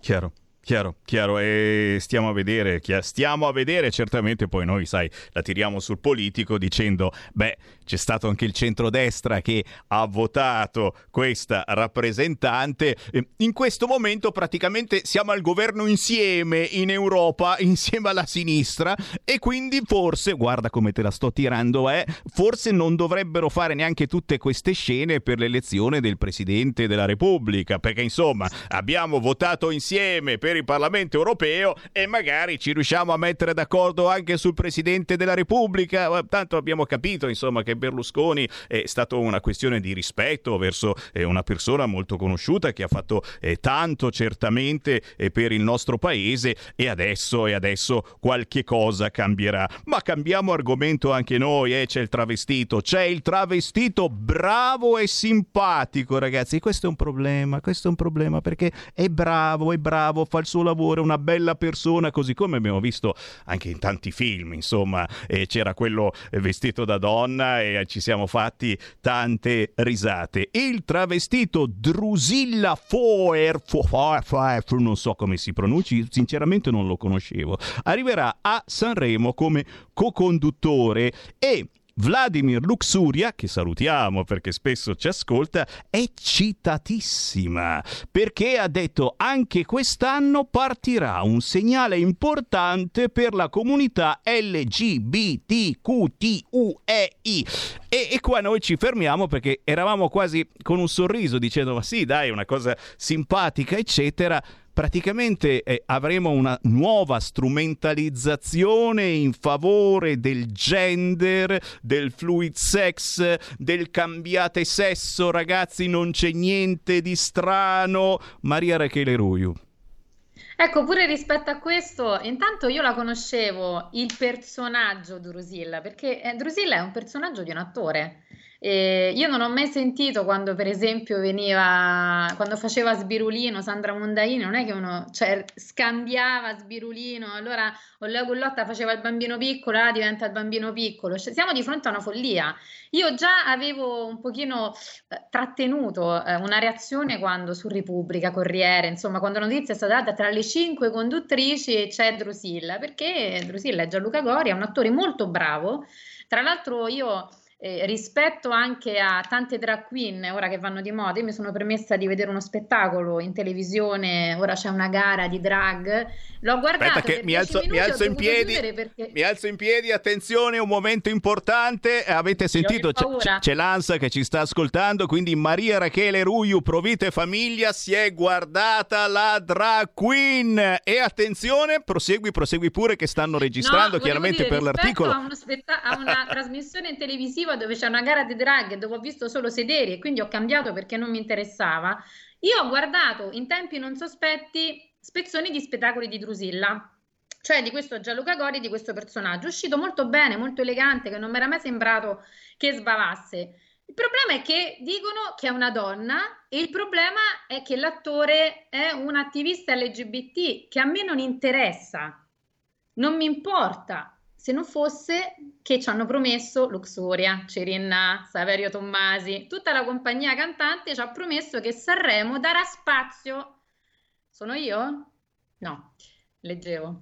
Chiaro. Chiaro, chiaro, e stiamo a vedere, stiamo a vedere, certamente poi noi, sai, la tiriamo sul politico dicendo, beh, c'è stato anche il centrodestra che ha votato questa rappresentante, in questo momento praticamente siamo al governo insieme in Europa, <laughs> insieme alla sinistra, e quindi forse, guarda come te la sto tirando, eh, forse non dovrebbero fare neanche tutte queste scene per l'elezione del Presidente della Repubblica, perché insomma abbiamo votato insieme per il Parlamento europeo e magari ci riusciamo a mettere d'accordo anche sul Presidente della Repubblica. Tanto abbiamo capito, insomma, che Berlusconi è stata una questione di rispetto verso eh, una persona molto conosciuta che ha fatto eh, tanto certamente eh, per il nostro paese e adesso, e adesso qualche cosa cambierà. Ma cambiamo argomento anche noi, eh? c'è il travestito, c'è il travestito bravo e simpatico, ragazzi. Questo è un problema, questo è un problema perché è bravo, è bravo, fa il suo lavoro, è una bella persona, così come abbiamo visto anche in tanti film, insomma, eh, c'era quello vestito da donna e ci siamo fatti tante risate. Il travestito Drusilla Foer, Foer, non so come si pronunci, sinceramente non lo conoscevo, arriverà a Sanremo come co-conduttore e Vladimir Luxuria, che salutiamo perché spesso ci ascolta, è citatissima perché ha detto anche quest'anno partirà un segnale importante per la comunità LGBTQTUEI. E, e qua noi ci fermiamo perché eravamo quasi con un sorriso dicendo ma sì dai, è una cosa simpatica eccetera praticamente eh, avremo una nuova strumentalizzazione in favore del gender, del fluid sex, del cambiate sesso, ragazzi, non c'è niente di strano. Maria Rachele Ruiu. Ecco, pure rispetto a questo, intanto io la conoscevo il personaggio Drusilla, perché eh, Drusilla è un personaggio di un attore. E io non ho mai sentito quando, per esempio, veniva quando faceva Sbirulino Sandra Mondaini, non è che uno cioè, scambiava Sbirulino, allora Olleo Gullotta faceva il bambino piccolo, ora diventa il bambino piccolo. Cioè, siamo di fronte a una follia. Io già avevo un pochino eh, trattenuto eh, una reazione quando su Repubblica, Corriere, insomma, quando la notizia è stata data tra le cinque conduttrici c'è Drusilla, perché Drusilla è Gianluca Gori, è un attore molto bravo. Tra l'altro io eh, rispetto anche a tante drag queen ora che vanno di moda, io mi sono permessa di vedere uno spettacolo in televisione, ora c'è una gara di drag, l'ho guardato Aspetta che mi alzo, mi alzo in piedi, perché... mi alzo in piedi, attenzione, un momento importante, avete sentito, c'è, c'è, l'ANSA che ci sta ascoltando, quindi Maria Rachele Ruiu, Provite Famiglia, si è guardata la drag queen. E attenzione, prosegui, prosegui pure che stanno registrando no, chiaramente dire, per l'articolo. A, spetta- a una trasmissione televisiva dove c'è una gara di drag dove ho visto solo sederi e quindi ho cambiato perché non mi interessava, io ho guardato in tempi non sospetti spezzoni di spettacoli di Drusilla cioè di questo Gianluca Gori, di questo personaggio, uscito molto bene, molto elegante, che non mi era mai sembrato che sbavasse. Il problema è che dicono che è una donna e il problema è che l'attore è un attivista LGBT che a me non interessa, non mi importa se non fosse che ci hanno promesso Luxuria, Cerinna, Saverio Tommasi, tutta la compagnia cantante ci ha promesso che Sanremo darà spazio. Sono io? No, leggevo.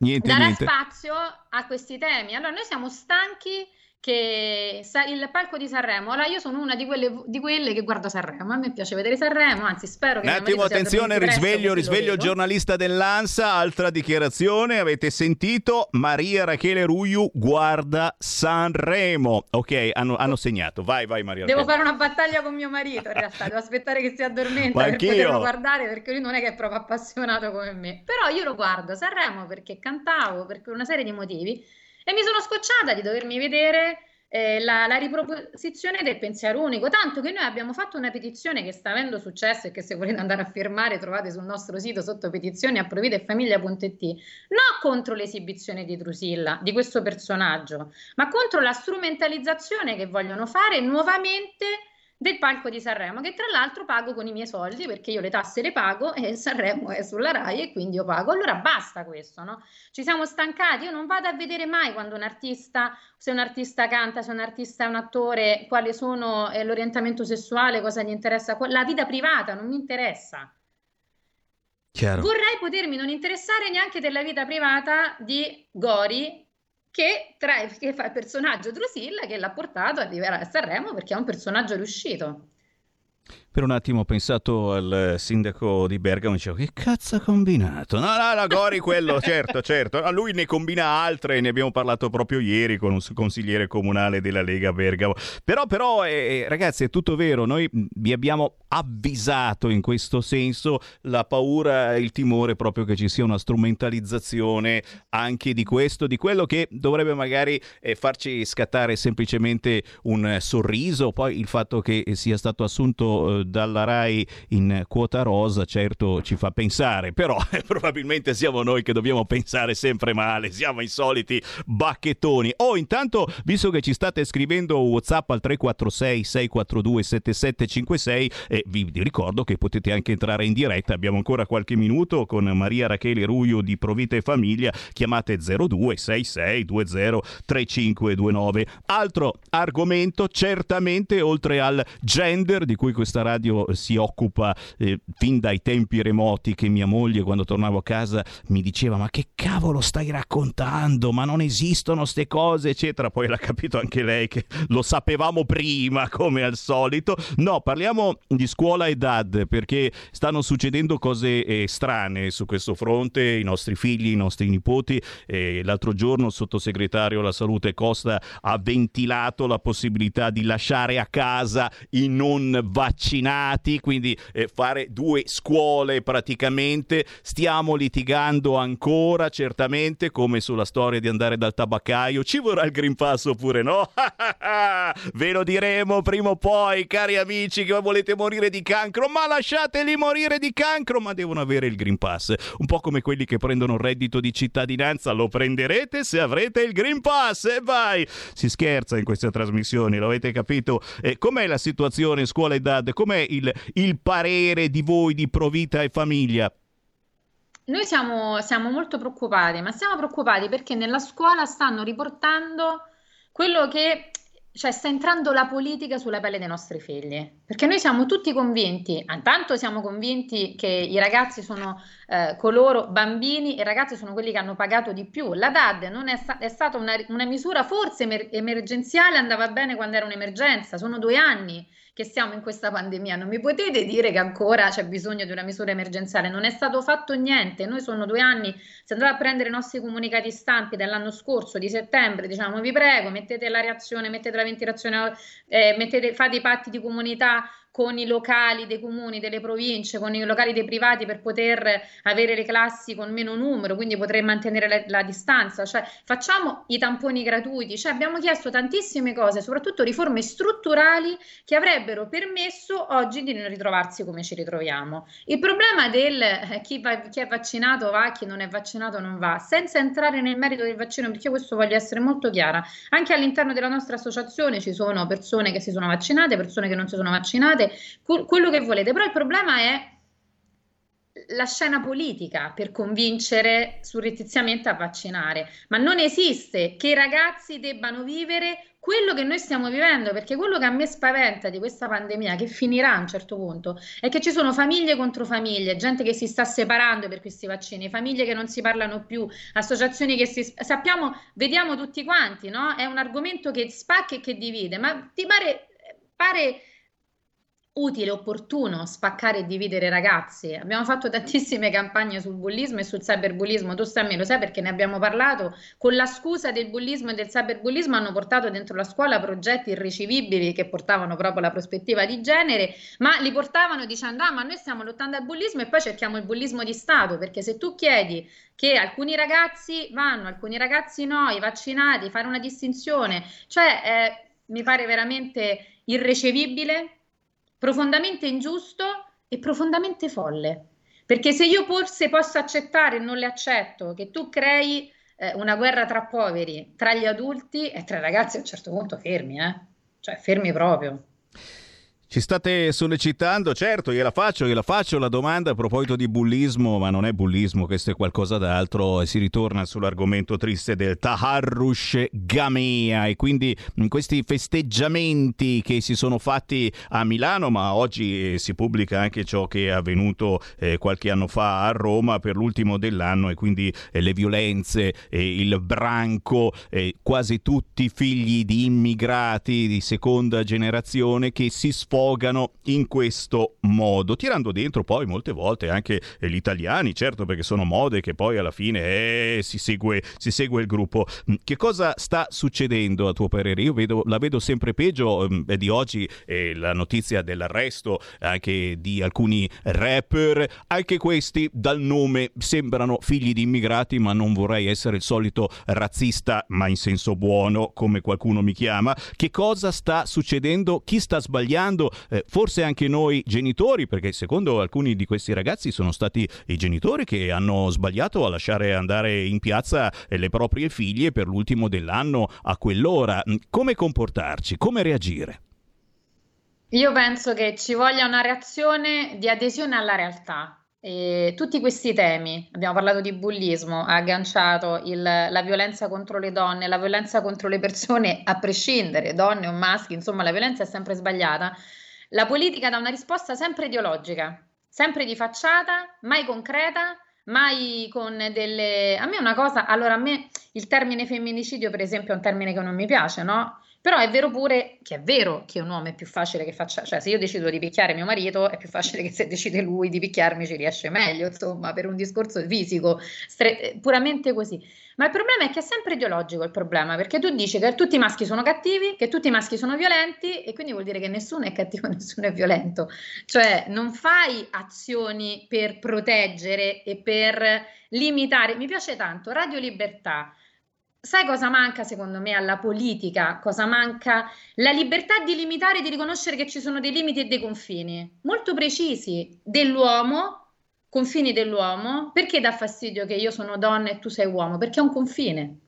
Niente, darà niente. spazio a questi temi. Allora, noi siamo stanchi che sa- il palco di Sanremo. Allora, io sono una di quelle, di quelle che guarda Sanremo. A me piace vedere Sanremo, anzi, spero che Un attimo, attenzione, risveglio, risveglio giornalista dell'ANSA, altra dichiarazione, avete sentito? Maria Rachele Ruiu guarda Sanremo. Ok, hanno, hanno segnato. Vai, vai Maria Devo fare una battaglia con mio marito in realtà, devo aspettare che si addormenta Ma per anch'io. poterlo guardare perché lui non è che è proprio appassionato come me. Però io lo guardo Sanremo perché cantavo, per una serie di motivi e mi sono scocciata di dovermi vedere eh, la, la riproposizione del pensiero unico, tanto che noi abbiamo fatto una petizione che sta avendo successo e che se volete andare a firmare trovate sul nostro sito sotto petizioni a provvidefamiglia.it, non contro l'esibizione di Drusilla, di questo personaggio, ma contro la strumentalizzazione che vogliono fare nuovamente del palco di Sanremo, che tra l'altro pago con i miei soldi perché io le tasse le pago e <laughs> Sanremo è sulla RAI e quindi io pago. Allora basta questo, no? Ci siamo stancati, io non vado a vedere mai quando un artista, se un artista canta, se un artista è un attore, quale sono eh, l'orientamento sessuale, cosa gli interessa, la vita privata non mi interessa. Chiaro. Vorrei potermi non interessare neanche della vita privata di Gori, che, tra, che fa il personaggio Drusilla che l'ha portato ad arrivare a Sanremo perché è un personaggio riuscito. Per un attimo ho pensato al sindaco di Bergamo e dicevo che cazzo ha combinato? No, no, no, Gori quello, certo, certo. No, Lui ne combina altre, ne abbiamo parlato proprio ieri con un consigliere comunale della Lega Bergamo. Però, però eh, ragazzi, è tutto vero, noi vi abbiamo avvisato in questo senso la paura il timore proprio che ci sia una strumentalizzazione anche di questo, di quello che dovrebbe magari eh, farci scattare semplicemente un sorriso, poi il fatto che sia stato assunto eh, dalla RAI in quota rosa, certo ci fa pensare, però eh, <laughs> probabilmente siamo noi che dobbiamo pensare sempre male, siamo i soliti bacchettoni. Oh, intanto, visto che ci state scrivendo WhatsApp al 346 642 7756, eh, vi ricordo che potete anche entrare in diretta, abbiamo ancora qualche minuto con Maria Rachele Ruio di Provita e Famiglia, chiamate 02 66 20 3529. Altro argomento, certamente oltre al gender di cui questa radio si occupa eh, fin dai tempi remoti che mia moglie quando tornavo a casa mi diceva ma che cavolo stai raccontando? Ma non esistono ste cose eccetera. Poi l'ha capito anche lei che lo sapevamo prima come al solito. No parliamo di scuola e dad perché stanno succedendo cose eh, strane su questo fronte i nostri figli i nostri nipoti eh, l'altro giorno il sottosegretario alla salute Costa ha ventilato la possibilità di lasciare a casa i non vaccinati quindi eh, fare due scuole praticamente. Stiamo litigando ancora certamente come sulla storia di andare dal tabaccaio. Ci vorrà il Green Pass oppure no? <laughs> Ve lo diremo prima o poi cari amici che volete morire di cancro ma lasciateli morire di cancro ma devono avere il Green Pass. Un po' come quelli che prendono il reddito di cittadinanza lo prenderete se avrete il Green Pass e vai! Si scherza in queste trasmissioni lo avete capito? Eh, com'è la situazione scuola e dad com'è il, il parere di voi di Provita e Famiglia? Noi siamo, siamo molto preoccupati, ma siamo preoccupati perché nella scuola stanno riportando quello che cioè sta entrando la politica sulla pelle dei nostri figli, perché noi siamo tutti convinti, intanto siamo convinti che i ragazzi sono eh, coloro, bambini e ragazzi sono quelli che hanno pagato di più. La DAD non è, sta- è stata una, una, misura forse emer- emergenziale, andava bene quando era un'emergenza, sono due anni che siamo in questa pandemia. Non mi potete dire che ancora c'è bisogno di una misura emergenziale. Non è stato fatto niente. Noi sono due anni, se andate a prendere i nostri comunicati stampi dell'anno scorso, di settembre, diciamo vi prego, mettete la reazione, mettete la ventilazione, eh, mettete, fate i patti di comunità con i locali dei comuni, delle province, con i locali dei privati per poter avere le classi con meno numero, quindi potrei mantenere la, la distanza, cioè facciamo i tamponi gratuiti, cioè abbiamo chiesto tantissime cose, soprattutto riforme strutturali che avrebbero permesso oggi di non ritrovarsi come ci ritroviamo. Il problema del eh, chi, va, chi è vaccinato va, chi non è vaccinato non va, senza entrare nel merito del vaccino, perché questo voglio essere molto chiara, anche all'interno della nostra associazione ci sono persone che si sono vaccinate, persone che non si sono vaccinate, fate quello che volete, però il problema è la scena politica per convincere surrettiziamente a vaccinare, ma non esiste che i ragazzi debbano vivere quello che noi stiamo vivendo, perché quello che a me spaventa di questa pandemia, che finirà a un certo punto, è che ci sono famiglie contro famiglie, gente che si sta separando per questi vaccini, famiglie che non si parlano più, associazioni che si... sappiamo, vediamo tutti quanti, no? È un argomento che spacca e che divide, ma ti pare... pare utile, opportuno spaccare e dividere ragazzi. Abbiamo fatto tantissime campagne sul bullismo e sul cyberbullismo, tu Sammy lo sai perché ne abbiamo parlato, con la scusa del bullismo e del cyberbullismo hanno portato dentro la scuola progetti irricevibili che portavano proprio la prospettiva di genere, ma li portavano dicendo ah ma noi stiamo lottando al bullismo e poi cerchiamo il bullismo di Stato, perché se tu chiedi che alcuni ragazzi vanno, alcuni ragazzi no, i vaccinati, fare una distinzione, cioè eh, mi pare veramente irricevibile profondamente ingiusto e profondamente folle. Perché se io forse posso accettare e non le accetto che tu crei eh, una guerra tra poveri, tra gli adulti e tra i ragazzi, a un certo punto fermi, eh? Cioè fermi proprio. Ci state sollecitando, certo, gliela faccio, gliela faccio la domanda a proposito di bullismo, ma non è bullismo, questo è qualcosa d'altro e si ritorna sull'argomento triste del Taharrush Gamea e quindi in questi festeggiamenti che si sono fatti a Milano, ma oggi eh, si pubblica anche ciò che è avvenuto eh, qualche anno fa a Roma per l'ultimo dell'anno e quindi eh, le violenze, eh, il branco, eh, quasi tutti figli di immigrati di seconda generazione che si sfondano sfogano in questo modo, tirando dentro poi molte volte anche gli italiani, certo perché sono mode che poi alla fine eh, si, segue, si, segue, il gruppo. Mm, che cosa sta succedendo a tuo parere? Io vedo, la vedo sempre peggio, mm, è di oggi eh, la notizia dell'arresto anche di alcuni rapper, anche questi dal nome sembrano figli di immigrati, ma non vorrei essere il solito razzista, ma in senso buono, come qualcuno mi chiama. Che cosa sta succedendo? Chi sta sbagliando? Secondo eh, forse anche noi genitori, perché secondo alcuni di questi ragazzi sono stati i genitori che hanno sbagliato a lasciare andare in piazza eh, le proprie figlie per l'ultimo dell'anno a quell'ora. Mm, come comportarci? Come reagire? Io penso che ci voglia una reazione di adesione alla realtà. E tutti questi temi, abbiamo parlato di bullismo, ha agganciato il, la violenza contro le donne, la violenza contro le persone, a prescindere, donne o maschi, insomma la violenza è sempre sbagliata. La politica dà una risposta sempre ideologica, sempre di facciata, mai concreta, mai con delle... A me una cosa, allora a me il termine femminicidio per esempio è un termine che non mi piace, no? Però è vero pure che è vero che un uomo è più facile che faccia, cioè se io decido di picchiare mio marito è più facile che se decide lui di picchiarmi ci riesce meglio, insomma, per un discorso fisico, stre- puramente così. Ma il problema è che è sempre ideologico il problema, perché tu dici che tutti i maschi sono cattivi, che tutti i maschi sono violenti e quindi vuol dire che nessuno è cattivo, <laughs> nessuno è violento. Cioè non fai azioni per proteggere e per limitare. Mi piace tanto Radio Libertà Sai cosa manca secondo me alla politica? Cosa manca? La libertà di limitare e di riconoscere che ci sono dei limiti e dei confini molto precisi dell'uomo, confini dell'uomo. Perché dà fastidio che io sono donna e tu sei uomo? Perché è un confine.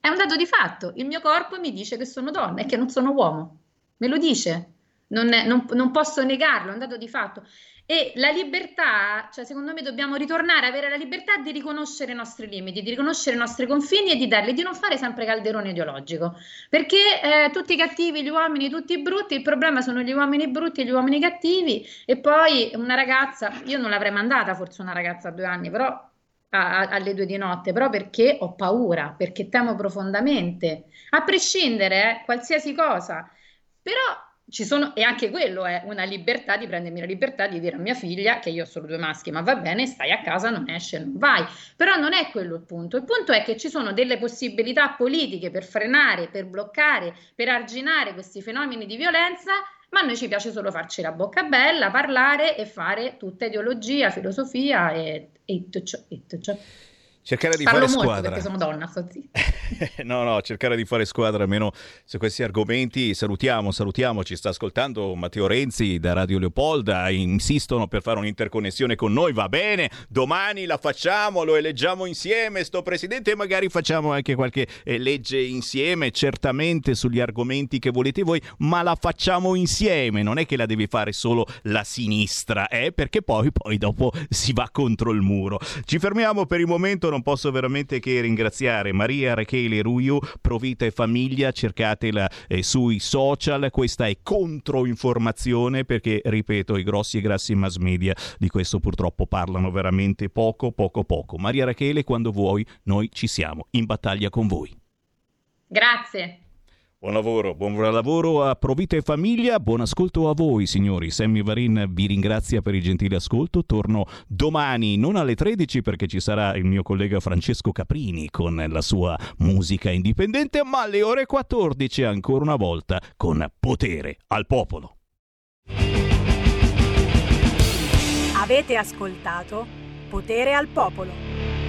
È un dato di fatto. Il mio corpo mi dice che sono donna e che non sono uomo. Me lo dice. Non, è, non, non posso negarlo, è un dato di fatto. E la libertà, cioè secondo me dobbiamo ritornare ad avere la libertà di riconoscere i nostri limiti, di riconoscere i nostri confini e di darli, di non fare sempre calderone ideologico. Perché eh, tutti i cattivi, gli uomini, tutti brutti, il problema sono gli uomini brutti e gli uomini cattivi. E poi una ragazza, io non l'avrei mandata forse una ragazza a due anni, però a, a, alle due di notte, però perché ho paura, perché temo profondamente, a prescindere, eh, qualsiasi cosa. Però sono, e anche quello è una libertà di prendermi la libertà di dire a mia figlia che io ho solo due maschi, ma va bene, stai a casa, non esce, non vai. Però non è quello il punto. Il punto è che ci sono delle possibilità politiche per frenare, per bloccare, per arginare questi fenomeni di violenza, ma a noi ci piace solo farci la bocca bella, parlare e fare tutta ideologia, filosofia e, e tutto ciò. E tutto ciò cercare di Parlo fare molto squadra. perché sono donna, sto zitta. <laughs> no, no, cercare di fare squadra almeno su questi argomenti. Salutiamo, salutiamo, ci sta ascoltando Matteo Renzi da Radio Leopolda, insistono per fare un'interconnessione con noi, va bene, domani la facciamo, lo eleggiamo insieme, sto presidente, e magari facciamo anche qualche eh, legge insieme, certamente sugli argomenti che volete voi, ma la facciamo insieme, non è che la devi fare solo la sinistra, eh? perché poi, poi dopo si va contro il muro. Ci fermiamo per il momento, non posso veramente che ringraziare Maria Rachele Ruiu, Provita e Famiglia, cercatela eh, sui social, questa è controinformazione perché, ripeto, i grossi e grassi mass media di questo purtroppo parlano veramente poco, poco, poco. Maria Rachele, quando vuoi, noi ci siamo, in battaglia con voi. Grazie. Buon lavoro, buon lavoro a Provita e Famiglia, buon ascolto a voi signori. Sammy Varin vi ringrazia per il gentile ascolto, torno domani non alle 13 perché ci sarà il mio collega Francesco Caprini con la sua musica indipendente, ma alle ore 14 ancora una volta con Potere al Popolo. Avete ascoltato Potere al Popolo.